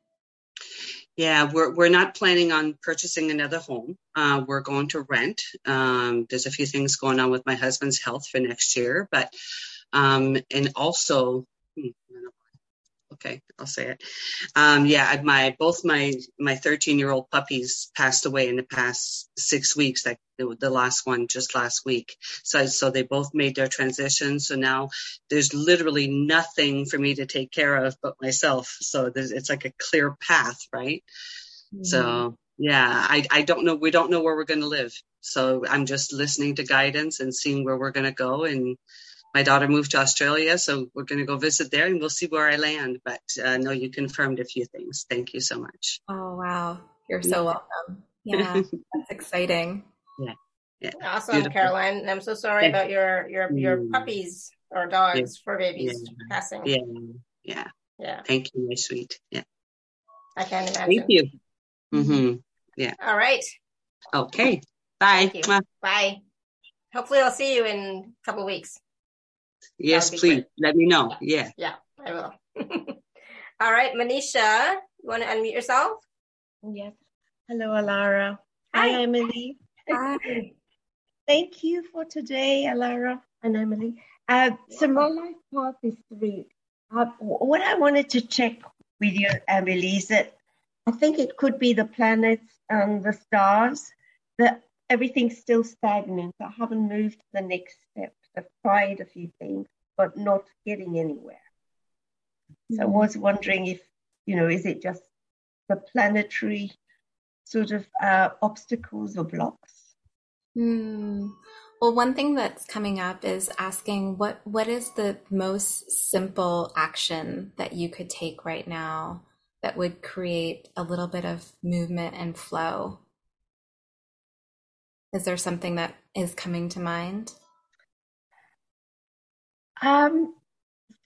Yeah, we're we're not planning on purchasing another home. Uh, we're going to rent. Um, there's a few things going on with my husband's health for next year, but um, and also hmm, okay, I'll say it. Um, yeah, my both my my 13 year old puppies passed away in the past six weeks. Like the, the last one just last week. So so they both made their transition. So now there's literally nothing for me to take care of but myself. So it's like a clear path, right? Mm-hmm. So yeah, I I don't know. We don't know where we're going to live. So I'm just listening to guidance and seeing where we're going to go and my daughter moved to Australia, so we're going to go visit there and we'll see where I land. But uh, no, you confirmed a few things. Thank you so much. Oh, wow. You're so welcome. Yeah, that's exciting. Yeah. Yeah. Awesome, Beautiful. Caroline. I'm so sorry yeah. about your your your mm. puppies or dogs yeah. for babies yeah. passing. Yeah. Yeah. Yeah. Thank you, my sweet. Yeah. I can't imagine. Thank you. Mm-hmm. Yeah. All right. Okay. Bye. Bye. Hopefully, I'll see you in a couple weeks. Yes, please. Great. Let me know. Yeah. Yeah, I will. All right, Manisha, you want to unmute yourself? Yes. Hello, Alara. Hi, Hi Emily. Hi. Thank you for today, Alara and Emily. Uh, so my life path is three. Uh, what I wanted to check with you, Emily, is that I think it could be the planets and the stars that everything's still stagnant. I haven't moved to the next step. I've tried a few things, but not getting anywhere. So I mm-hmm. was wondering if, you know, is it just the planetary sort of uh, obstacles or blocks? Hmm. Well, one thing that's coming up is asking what what is the most simple action that you could take right now that would create a little bit of movement and flow? Is there something that is coming to mind? Um,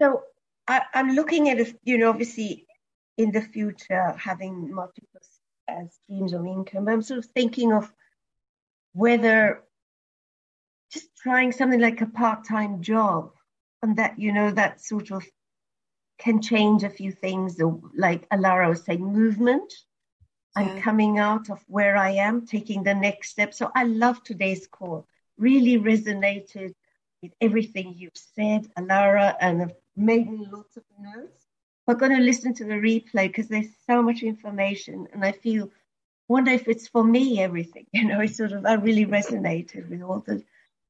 so I, am looking at, a, you know, obviously in the future having multiple uh, streams of income. I'm sort of thinking of whether just trying something like a part-time job and that, you know, that sort of can change a few things, like Alara was saying, movement. Yeah. I'm coming out of where I am, taking the next step. So I love today's call. Really resonated with everything you've said, Alara, and I've made lots of notes. I'm going to listen to the replay because there's so much information, and I feel wonder if it's for me everything. You know, it sort of I really resonated with all the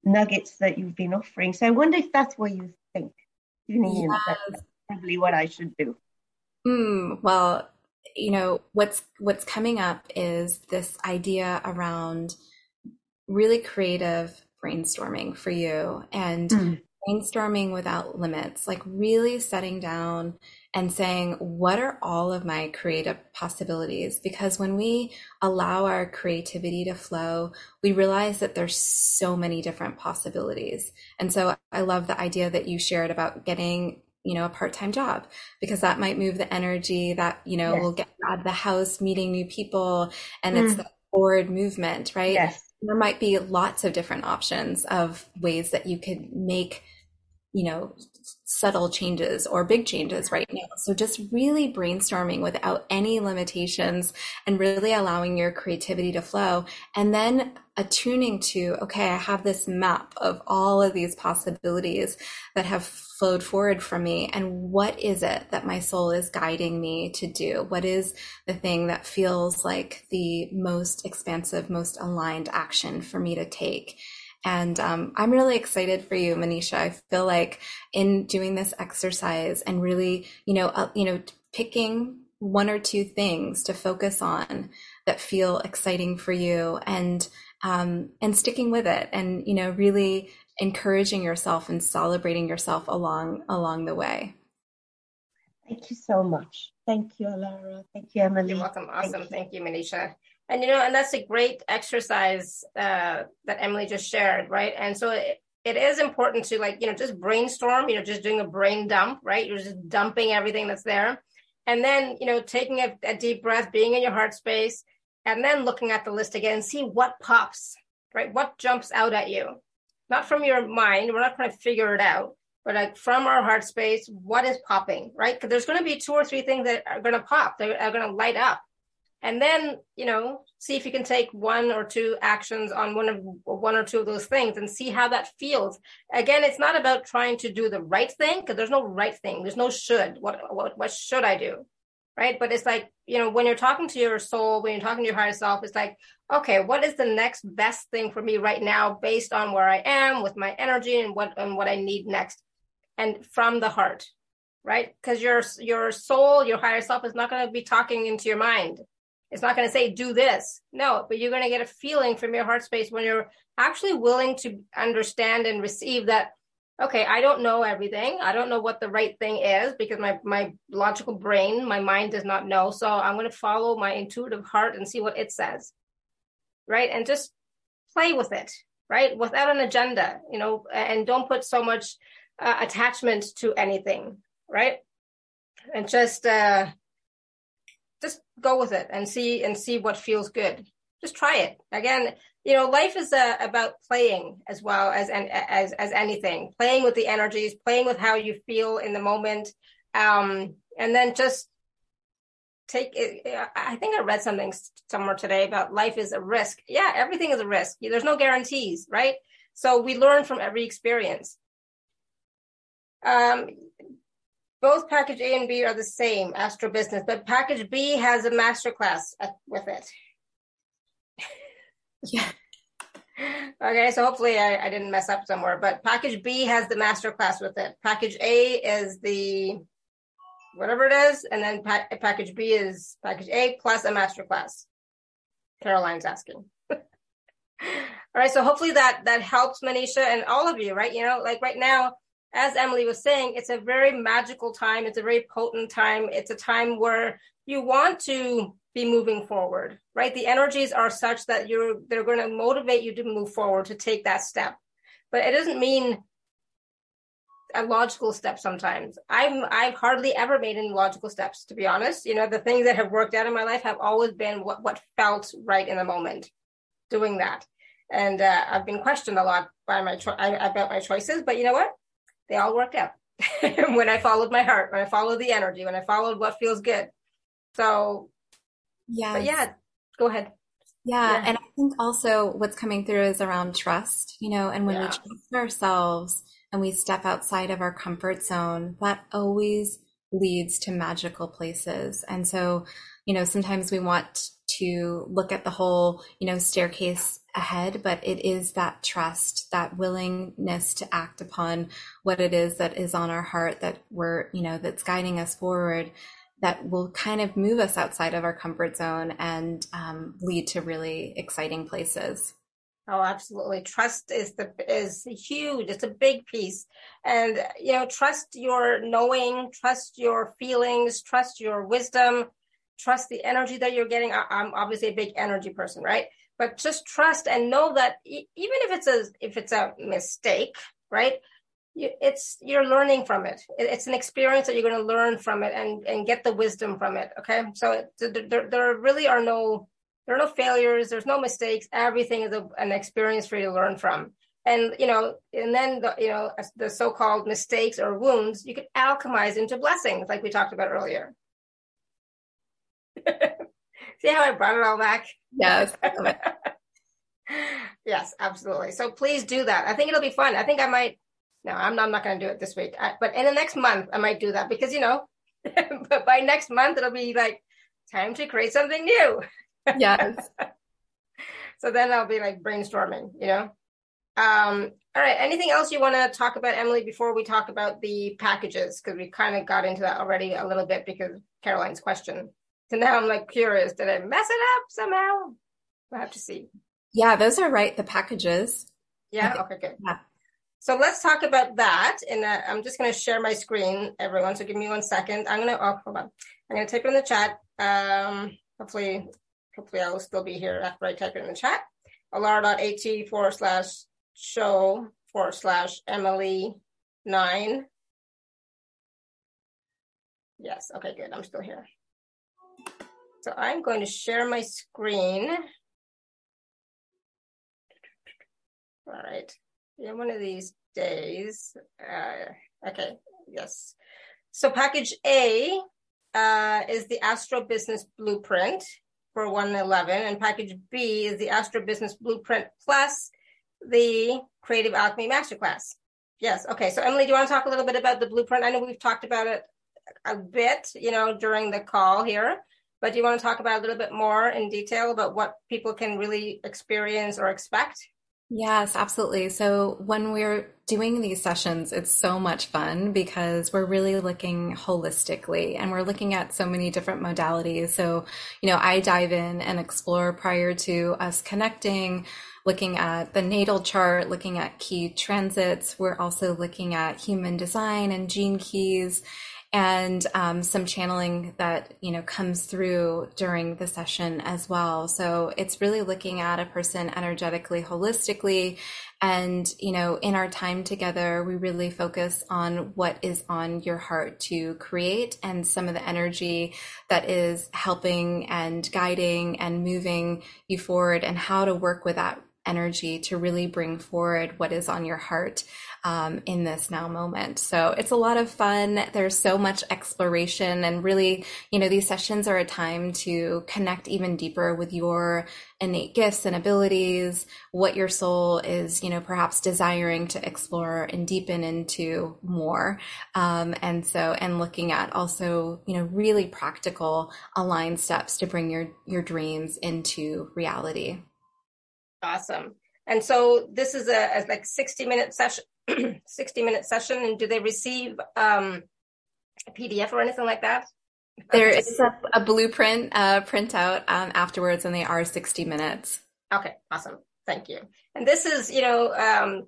nuggets that you've been offering. So I wonder if that's what you think. Know, yes. that's probably what I should do. Mm, well, you know what's what's coming up is this idea around really creative brainstorming for you and mm. brainstorming without limits, like really setting down and saying, what are all of my creative possibilities? Because when we allow our creativity to flow, we realize that there's so many different possibilities. And so I love the idea that you shared about getting you know, a part-time job because that might move the energy that, you know, yes. will get out of the house, meeting new people and mm. it's the forward movement, right? Yes there might be lots of different options of ways that you could make you know subtle changes or big changes right now. So just really brainstorming without any limitations and really allowing your creativity to flow. And then attuning to okay i have this map of all of these possibilities that have flowed forward from me. And what is it that my soul is guiding me to do? What is the thing that feels like the most expansive most aligned action for me to take and um, I'm really excited for you, Manisha. I feel like in doing this exercise and really, you know, uh, you know, picking one or two things to focus on that feel exciting for you and um, and sticking with it and you know really encouraging yourself and celebrating yourself along along the way. Thank you so much. Thank you alara. Thank you emily. You're welcome. Awesome. thank you, thank you manisha and you know and that's a great exercise uh, that emily just shared right? And so it, it is important to like you know just brainstorm you know just doing a brain dump right? You're just dumping everything that's there. And then you know taking a, a deep breath being in your heart space and then looking at the list again and see what pops right? What jumps out at you. Not from your mind we're not trying to figure it out but like from our heart space what is popping right? Because there's going to be two or three things that are going to pop they are going to light up and then you know see if you can take one or two actions on one of one or two of those things and see how that feels. Again it's not about trying to do the right thing because there's no right thing. There's no should. What, what what should i do? Right? But it's like you know when you're talking to your soul when you're talking to your higher self it's like okay what is the next best thing for me right now based on where i am with my energy and what and what i need next? And from the heart right? Because your your soul your higher self is not going to be talking into your mind it's not going to say do this. No, but you're going to get a feeling from your heart space when you're actually willing to understand and receive that okay, I don't know everything. I don't know what the right thing is because my my logical brain, my mind does not know. So I'm going to follow my intuitive heart and see what it says. Right? And just play with it, right? Without an agenda, you know, and don't put so much uh, attachment to anything, right? And just uh just go with it and see and see what feels good. Just try it. Again you know life is uh, about playing as well as and as as anything. Playing with the energies playing with how you feel in the moment. Um and then just take it i think i read something somewhere today about life is a risk. Yeah everything is a risk. There's no guarantees right? So we learn from every experience. Um both package A and B are the same, Astro Business, but package B has a masterclass with it. yeah. Okay, so hopefully I, I, didn't mess up somewhere, but package B has the masterclass with it. Package A is the whatever it is, and then pa- package B is package A plus a masterclass. Caroline's asking. all right, so hopefully that that helps Manisha and all of you, right? You know, like right now, as Emily was saying, it's a very magical time. It's a very potent time. It's a time where you want to be moving forward, right? The energies are such that you're, they're going to motivate you to move forward, to take that step. But it doesn't mean a logical step sometimes. I'm, I've hardly ever made any logical steps, to be honest. You know, the things that have worked out in my life have always been what, what felt right in the moment doing that. And uh, I've been questioned a lot by my, cho- I, about my choices, but you know what? They all worked out when I followed my heart, when I followed the energy, when I followed what feels good. So, yeah, yeah, go ahead. Yeah, yeah, and I think also what's coming through is around trust, you know, and when yeah. we trust ourselves and we step outside of our comfort zone, that always leads to magical places. And so, you know, sometimes we want to look at the whole, you know, staircase ahead, but it is that trust, that willingness to act upon what it is that is on our heart that we're, you know, that's guiding us forward that will kind of move us outside of our comfort zone and um, lead to really exciting places. Oh, absolutely. Trust is the is huge. It's a big piece. And you know, trust your knowing, trust your feelings, trust your wisdom, trust the energy that you're getting. I, am obviously a big energy person, right? But just trust and know that e- even if it's a if it's a mistake, right? You, it's you're learning from it. it. It's an experience that you're going to learn from it and and get the wisdom from it. Okay, so there, there really are no there are no failures. There's no mistakes. Everything is a, an experience for you to learn from. And you know, and then the you know the so-called mistakes or wounds you can alchemize into blessings, like we talked about earlier. See how I brought it all back? Yes. yes, absolutely. So please do that. I think it'll be fun. I think I might. No, I'm not, I'm not going to do it this week. I, but in the next month, I might do that because you know, but by next month it'll be like time to create something new. Yes. so then I'll be like brainstorming. You know. Um, all right. Anything else you want to talk about, Emily, before we talk about the packages? Because we kind of got into that already a little bit because Caroline's question. So now I'm like curious. Did I mess it up somehow? We'll have to see. Yeah, those are right. The packages. Yeah. Okay. Good. Yeah. So let's talk about that. And uh, I'm just going to share my screen, everyone. So give me one second. I'm going to, oh, hold on. I'm going to type it in the chat. Um, hopefully, hopefully I will still be here after I type it in the chat. alara.at forward slash show forward slash Emily nine. Yes. Okay, good. I'm still here. So I'm going to share my screen. All right yeah, one of these days. Uh, okay, yes. So package A uh, is the Astro Business Blueprint for 111, and package B is the Astro Business Blueprint plus the Creative Alchemy Masterclass. Yes. Okay. So Emily, do you want to talk a little bit about the blueprint? I know we've talked about it a bit, you know, during the call here, but do you want to talk about a little bit more in detail about what people can really experience or expect? Yes, absolutely. So when we're doing these sessions, it's so much fun because we're really looking holistically and we're looking at so many different modalities. So, you know, I dive in and explore prior to us connecting, looking at the natal chart, looking at key transits. We're also looking at human design and gene keys and um, some channeling that you know comes through during the session as well. So it's really looking at a person energetically holistically and you know in our time together we really focus on what is on your heart to create and some of the energy that is helping and guiding and moving you forward and how to work with that energy to really bring forward what is on your heart um, in this now moment. So it's a lot of fun. There's so much exploration and really, you know, these sessions are a time to connect even deeper with your innate gifts and abilities, what your soul is, you know, perhaps desiring to explore and deepen into more. Um, and so, and looking at also, you know, really practical aligned steps to bring your, your dreams into reality. Awesome. And so this is a, a like 60 minute session, 60 minute session. And do they receive um, a PDF or anything like that? There is a, a blueprint uh, printout um, afterwards, and they are 60 minutes. Okay, awesome. Thank you. And this is, you know, um,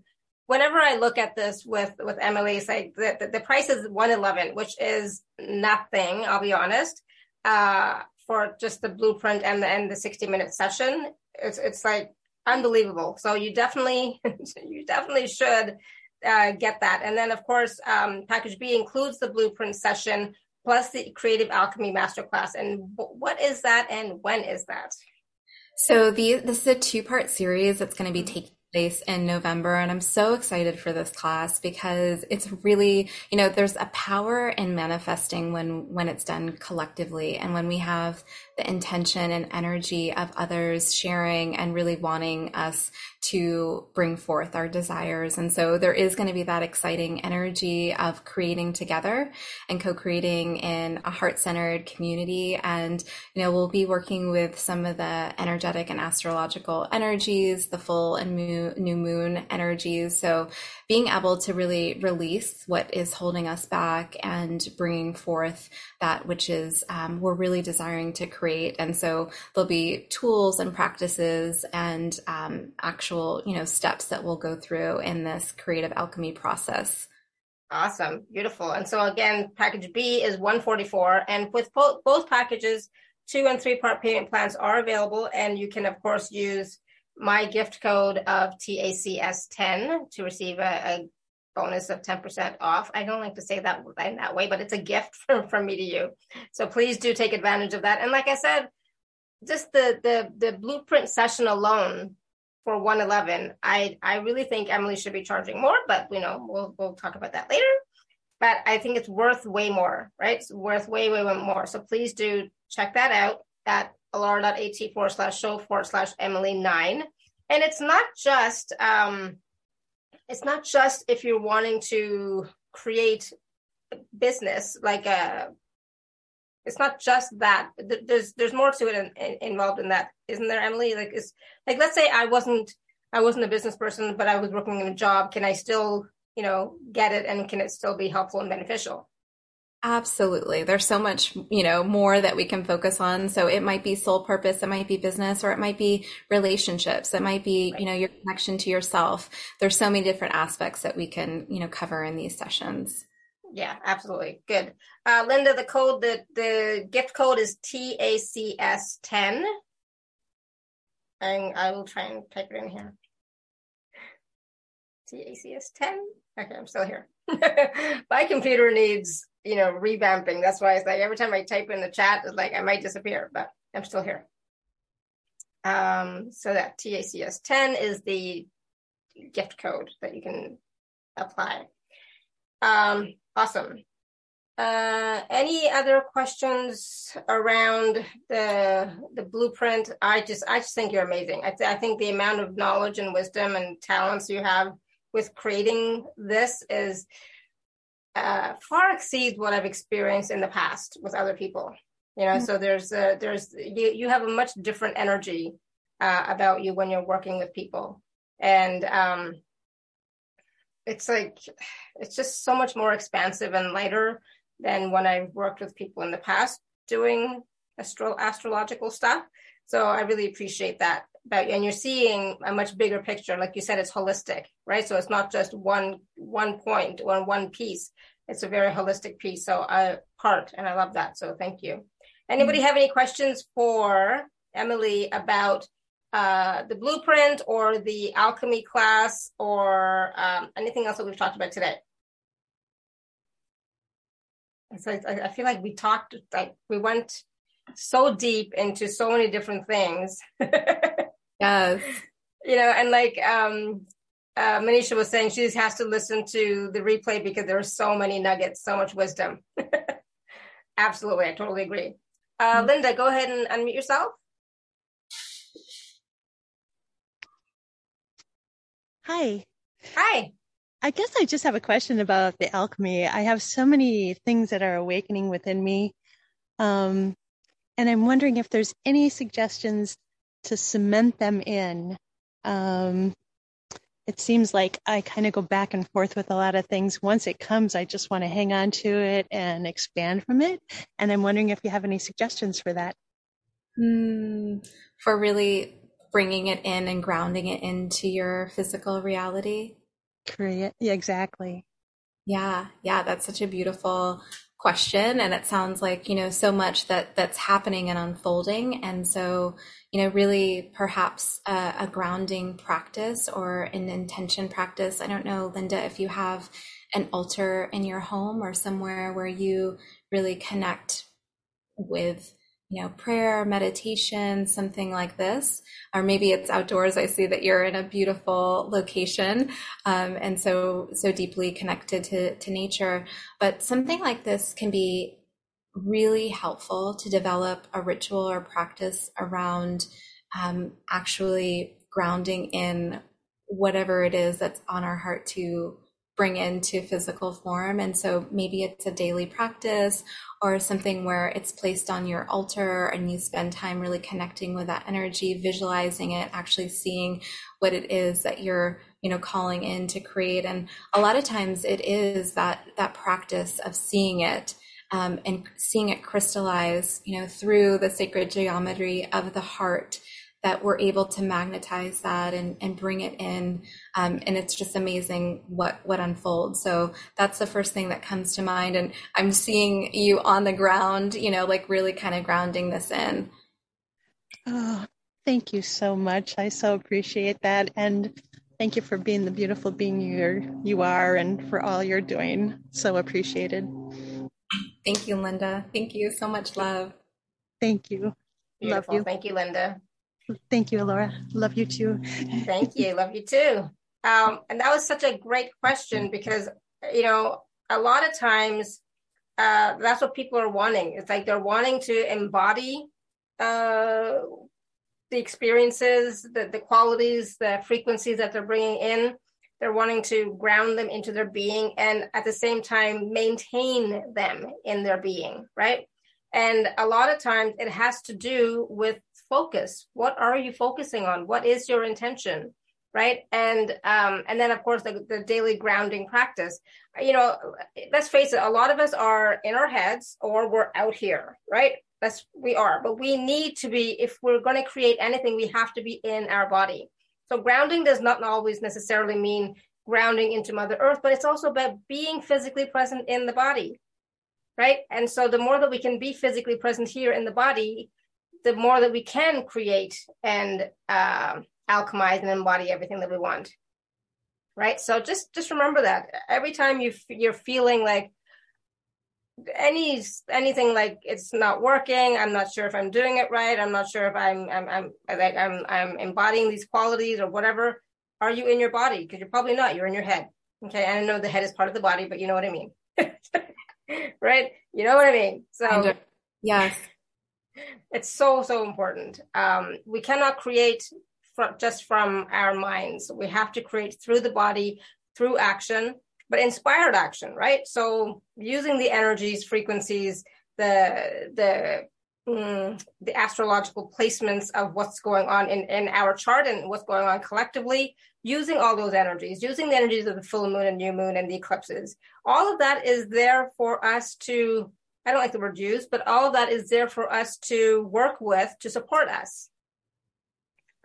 whenever I look at this with with Emily, it's like the, the, the price is 111, which is nothing, I'll be honest, uh, for just the blueprint and the, and the 60 minute session. It's, it's like unbelievable. So you definitely, you definitely should uh, get that. And then, of course, um, package B includes the blueprint session plus the Creative Alchemy Masterclass. And what is that, and when is that? So the this is a two part series that's going to be taking place in November. And I'm so excited for this class because it's really, you know, there's a power in manifesting when, when it's done collectively and when we have the intention and energy of others sharing and really wanting us to bring forth our desires. And so there is going to be that exciting energy of creating together and co-creating in a heart-centered community. And, you know, we'll be working with some of the energetic and astrological energies, the full and new moon energies. So being able to really release what is holding us back and bringing forth that which is um, we're really desiring to create. And so there'll be tools and practices and um, actual, you know, steps that we'll go through in this creative alchemy process. Awesome. Beautiful. And so again, package B is 144 and with both, both packages, two and three part payment plans are available. And you can of course use my gift code of TACS10 to receive a, a bonus of 10% off. I don't like to say that in that way, but it's a gift from, from me to you. So please do take advantage of that. And like I said, just the, the, the blueprint session alone for 111, I, I really think Emily should be charging more, but you know, we'll, we'll talk about that later. But I think it's worth way more, right? It's worth way, way, way more. So please do check that out at alara.at forward slash show forward slash Emily nine. And it's not just, um, it's not just if you're wanting to create business like a uh, it's not just that. There's there's more to it in, in, involved in that isn't there emily? Like it's like let's say i wasn't i wasn't a business person but i was working in a job. Can i still you know get it? And can it still be helpful and beneficial Absolutely. There's so much, you know, more that we can focus on. So it might be soul purpose, it might be business, or it might be relationships. It might be, right. you know, your connection to yourself. There's so many different aspects that we can, you know, cover in these sessions. Yeah, absolutely. Good. Uh, Linda, the code, the, the gift code is TACS 10. And I will try and type it in here. TACS 10. Okay, I'm still here. My computer needs you know, revamping. That's why it's like every time I type in the chat, it's like I might disappear, but I'm still here. Um, so that TACS 10 is the gift code that you can apply. Um, awesome. Uh, any other questions around the the blueprint? I just I just think you're amazing. I, th- I think the amount of knowledge and wisdom and talents you have with creating this is uh, far exceeds what I've experienced in the past with other people. You know, mm-hmm. so there's a, there's you you have a much different energy uh, about you when you're working with people, and um, it's like it's just so much more expansive and lighter than when I've worked with people in the past doing astro- astrological stuff. So I really appreciate that And you're seeing a much bigger picture. Like you said, it's holistic, right? So it's not just one, one point or one piece. It's a very holistic piece. So I part and I love that. So thank you. Anybody have any questions for Emily about uh, the blueprint or the alchemy class or um, anything else that we've talked about today? So I, I feel like we talked, like we went so deep into so many different things. yes. You know, and like um uh, Manisha was saying, she just has to listen to the replay because there are so many nuggets, so much wisdom. Absolutely, I totally agree. Uh, mm-hmm. Linda, go ahead and unmute yourself. Hi. Hi. I guess I just have a question about the alchemy. I have so many things that are awakening within me. Um, and I'm wondering if there's any suggestions to cement them in. Um, it seems like I kind of go back and forth with a lot of things. Once it comes, I just want to hang on to it and expand from it. And I'm wondering if you have any suggestions for that. Mm, for really bringing it in and grounding it into your physical reality. Create, yeah, exactly. Yeah, yeah, that's such a beautiful question and it sounds like you know so much that that's happening and unfolding. And so you know really perhaps a, a, grounding practice or an intention practice. I don't know linda if you have an altar in your home or somewhere where you really connect with you know, prayer, meditation, something like this, or maybe it's outdoors. I see that you're in a beautiful location, um, and so so deeply connected to to nature. But something like this can be really helpful to develop a ritual or practice around um, actually grounding in whatever it is that's on our heart to bring into physical form. And so maybe it's a daily practice or something where it's placed on your altar and you spend time really connecting with that energy, visualizing it, actually seeing what it is that you're, you know, calling in to create. And a lot of times it is that, that practice of seeing it. Um, and seeing it crystallize, you know, through the sacred geometry of the heart that we're able to magnetize that and, and bring it in. Um, and it's just amazing what, what unfolds. So that's the first thing that comes to mind. And I'm seeing you on the ground, you know, like really kind of grounding this in. Oh, thank you so much. I so appreciate that. And thank you for being the beautiful being you're, you are and for all you're doing. So appreciated. Thank you, Linda. Thank you so much, love. Thank you. Beautiful. Love you. Thank you, Linda. Thank you, Laura. Love you too. Thank you. Love you too. Um, and that was such a great question because, you know, a lot of times uh, that's what people are wanting. It's like they're wanting to embody uh, the experiences, the, the qualities, the frequencies that they're bringing in. They're wanting to ground them into their being and at the same time maintain them in their being, right? And a lot of times it has to do with focus. What are you focusing on? What is your intention? right? And um, and then of course the, the daily grounding practice. You know, let's face it, a lot of us are in our heads or we're out here, right? That's we are, but we need to be. If we're going to create anything, we have to be in our body. So grounding does not always necessarily mean grounding into Mother Earth, but it's also about being physically present in the body, right? And so the more that we can be physically present here in the body, the more that we can create and uh, alchemize and embody everything that we want. Right? So just just remember that. Every time you you're feeling like any anything like it's not working i'm not sure if i'm doing it right i'm not sure if i'm i'm, I'm like i'm i'm embodying these qualities or whatever are you in your body? Because you're probably not you're in your head. Okay? And i know the head is part of the body but you know what i mean. Right? You know what i mean? So yes it's so so important um we cannot create from, just from our minds. We have to create through the body, through action, but inspired action, right? So using the energies, frequencies, the the mm, the astrological placements of what's going on in, in our chart and what's going on collectively, using all those energies, using the energies of the full moon and new moon and the eclipses. All of that is there for us to, I don't like the word use, but all of that is there for us to work with to support us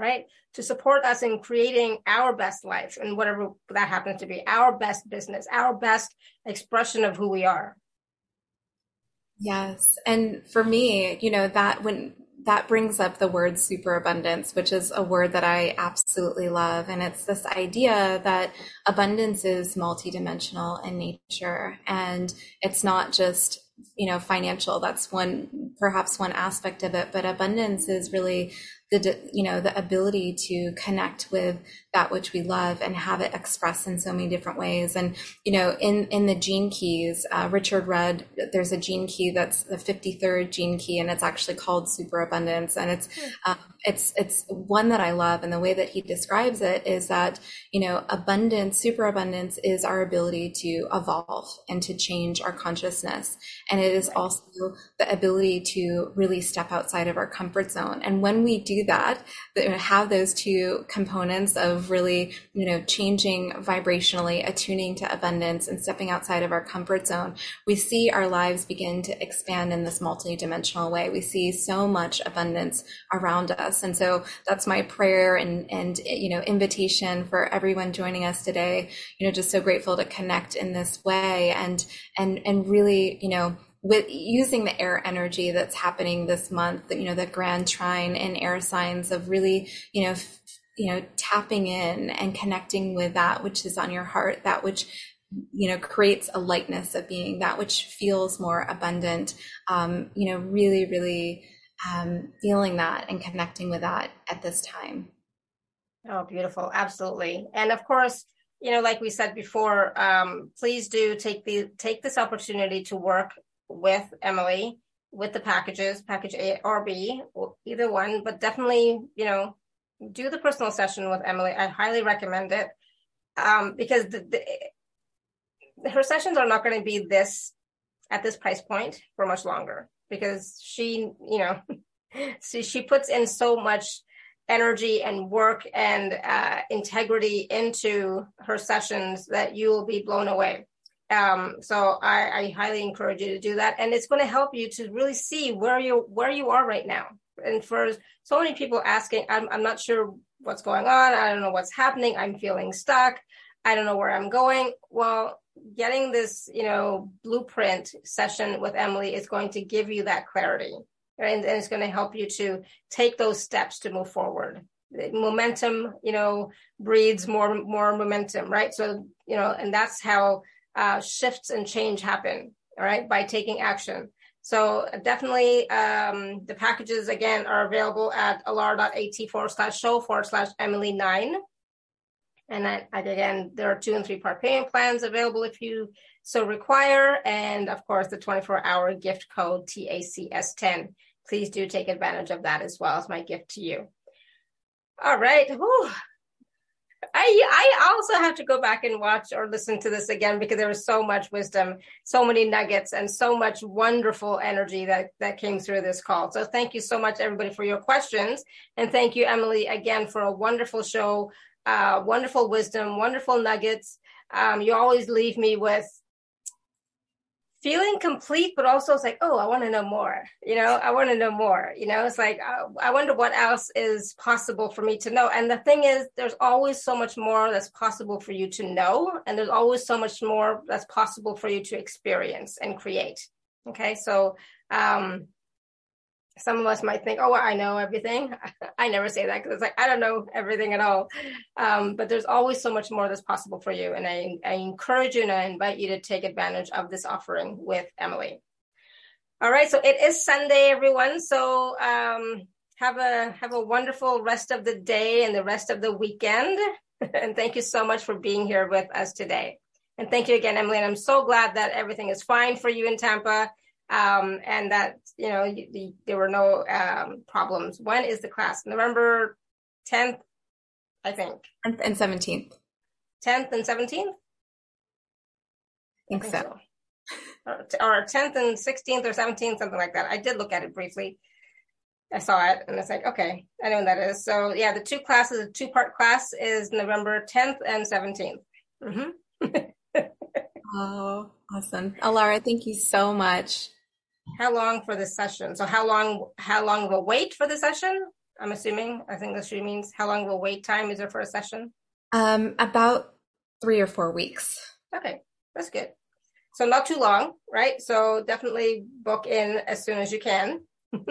right? To support us in creating our best life and whatever that happens to be, our best business, our best expression of who we are. Yes. And for me, you know, that when that brings up the word superabundance, which is a word that I absolutely love. And it's this idea that abundance is multidimensional in nature. And it's not just you know financial that's one perhaps one aspect of it but abundance is really the you know the ability to connect with that which we love and have it expressed in so many different ways. And you know in in the gene keys uh, richard rudd there's a gene key that's the 53rd gene key and it's actually called superabundance. And it's um, it's it's one that i love. And the way that he describes it is that you know abundance superabundance is our ability to evolve and to change our consciousness. And it is also the ability to really step outside of our comfort zone. And when we do that, have those two components of really, you know, changing vibrationally, attuning to abundance and stepping outside of our comfort zone, we see our lives begin to expand in this multidimensional way. We see so much abundance around us. And so that's my prayer and, and, you know, invitation for everyone joining us today. You know, just so grateful to connect in this way and, and, and really, you know, with using the air energy that's happening this month, you know, the grand trine and air signs of really, you know, you know, tapping in and connecting with that which is on your heart, that which you know creates a lightness of being that which feels more abundant. Um, you know really really um, feeling that and connecting with that at this time. Oh beautiful. Absolutely. And of course you know like we said before um, please do take the take this opportunity to work with Emily with the packages, package A or B, either one, but definitely, you know, do the personal session with Emily. I highly recommend it um, because the, the, her sessions are not going to be this at this price point for much longer because she, you know, she, she puts in so much energy and work and uh, integrity into her sessions that you will be blown away. Um, so I, I highly encourage you to do that, and it's going to help you to really see where you where you are right now. And for so many people asking, I'm I'm not sure what's going on. I don't know what's happening. I'm feeling stuck. I don't know where I'm going. Well, getting this, you know, blueprint session with Emily is going to give you that clarity, right? and, and it's going to help you to take those steps to move forward momentum you know breeds more more momentum right so you know and that's how uh, shifts and change happen, all right, by taking action. So definitely um, the packages again are available at alara.at forward slash show forward slash Emily nine. And then again, there are two and three part payment plans available if you so require. And of course, the 24 hour gift code TACS10. Please do take advantage of that as well as my gift to you. All right. Whew. I I also have to go back and watch or listen to this again because there was so much wisdom, so many nuggets, and so much wonderful energy that that came through this call. So thank you so much, everybody, for your questions, and thank you, Emily, again for a wonderful show. uh, wonderful wisdom, wonderful nuggets. Um, you always leave me with feeling complete, but also it's like, oh, I want to know more. You know, I want to know more. You know, it's like, I, I wonder what else is possible for me to know. And the thing is, there's always so much more that's possible for you to know. And there's always so much more that's possible for you to experience and create. Okay. So, um, some of us might think, oh, I know everything. I never say that because it's like, I don't know everything at all. Um, but there's always so much more that's possible for you. And I, I encourage you and I invite you to take advantage of this offering with Emily. All right. So it is Sunday, everyone. So, um, have a, have a wonderful rest of the day and the rest of the weekend. and thank you so much for being here with us today. And thank you again, Emily. And I'm so glad that everything is fine for you in Tampa um, and that you know you, the, there were no um, problems. When is the class? November 10th, I think. 10th and 17th. 10th and 17th. I think, so. so. Or, 10th and 16th or 17th, something like that. I did look at it briefly. I saw it and it's like, okay, I know what that is. So yeah, the two classes, the two part class is November 10th and 17th. Mm-hmm. oh, awesome. Alara, thank you so much. How long for the session? So how long how long of a wait for the session? I'm assuming. I think this means how long of a wait time is there for a session? Um, about three or four weeks. Okay, that's good. So not too long, right? So definitely book in as soon as you can.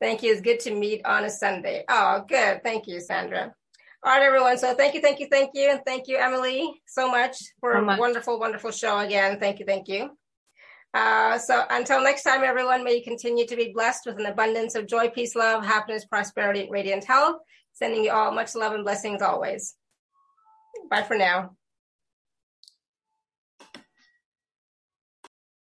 thank you. It's good to meet on a Sunday. Oh, good. Thank you, Sandra. All right, everyone. So thank you, thank you, thank you, and thank you, Emily, so much for so much. a wonderful, wonderful show again. Thank you, thank you. Uh, so until next time, everyone, may you continue to be blessed with an abundance of joy, peace, love, happiness, prosperity, and radiant health. Sending you all much love and blessings always. Bye for now.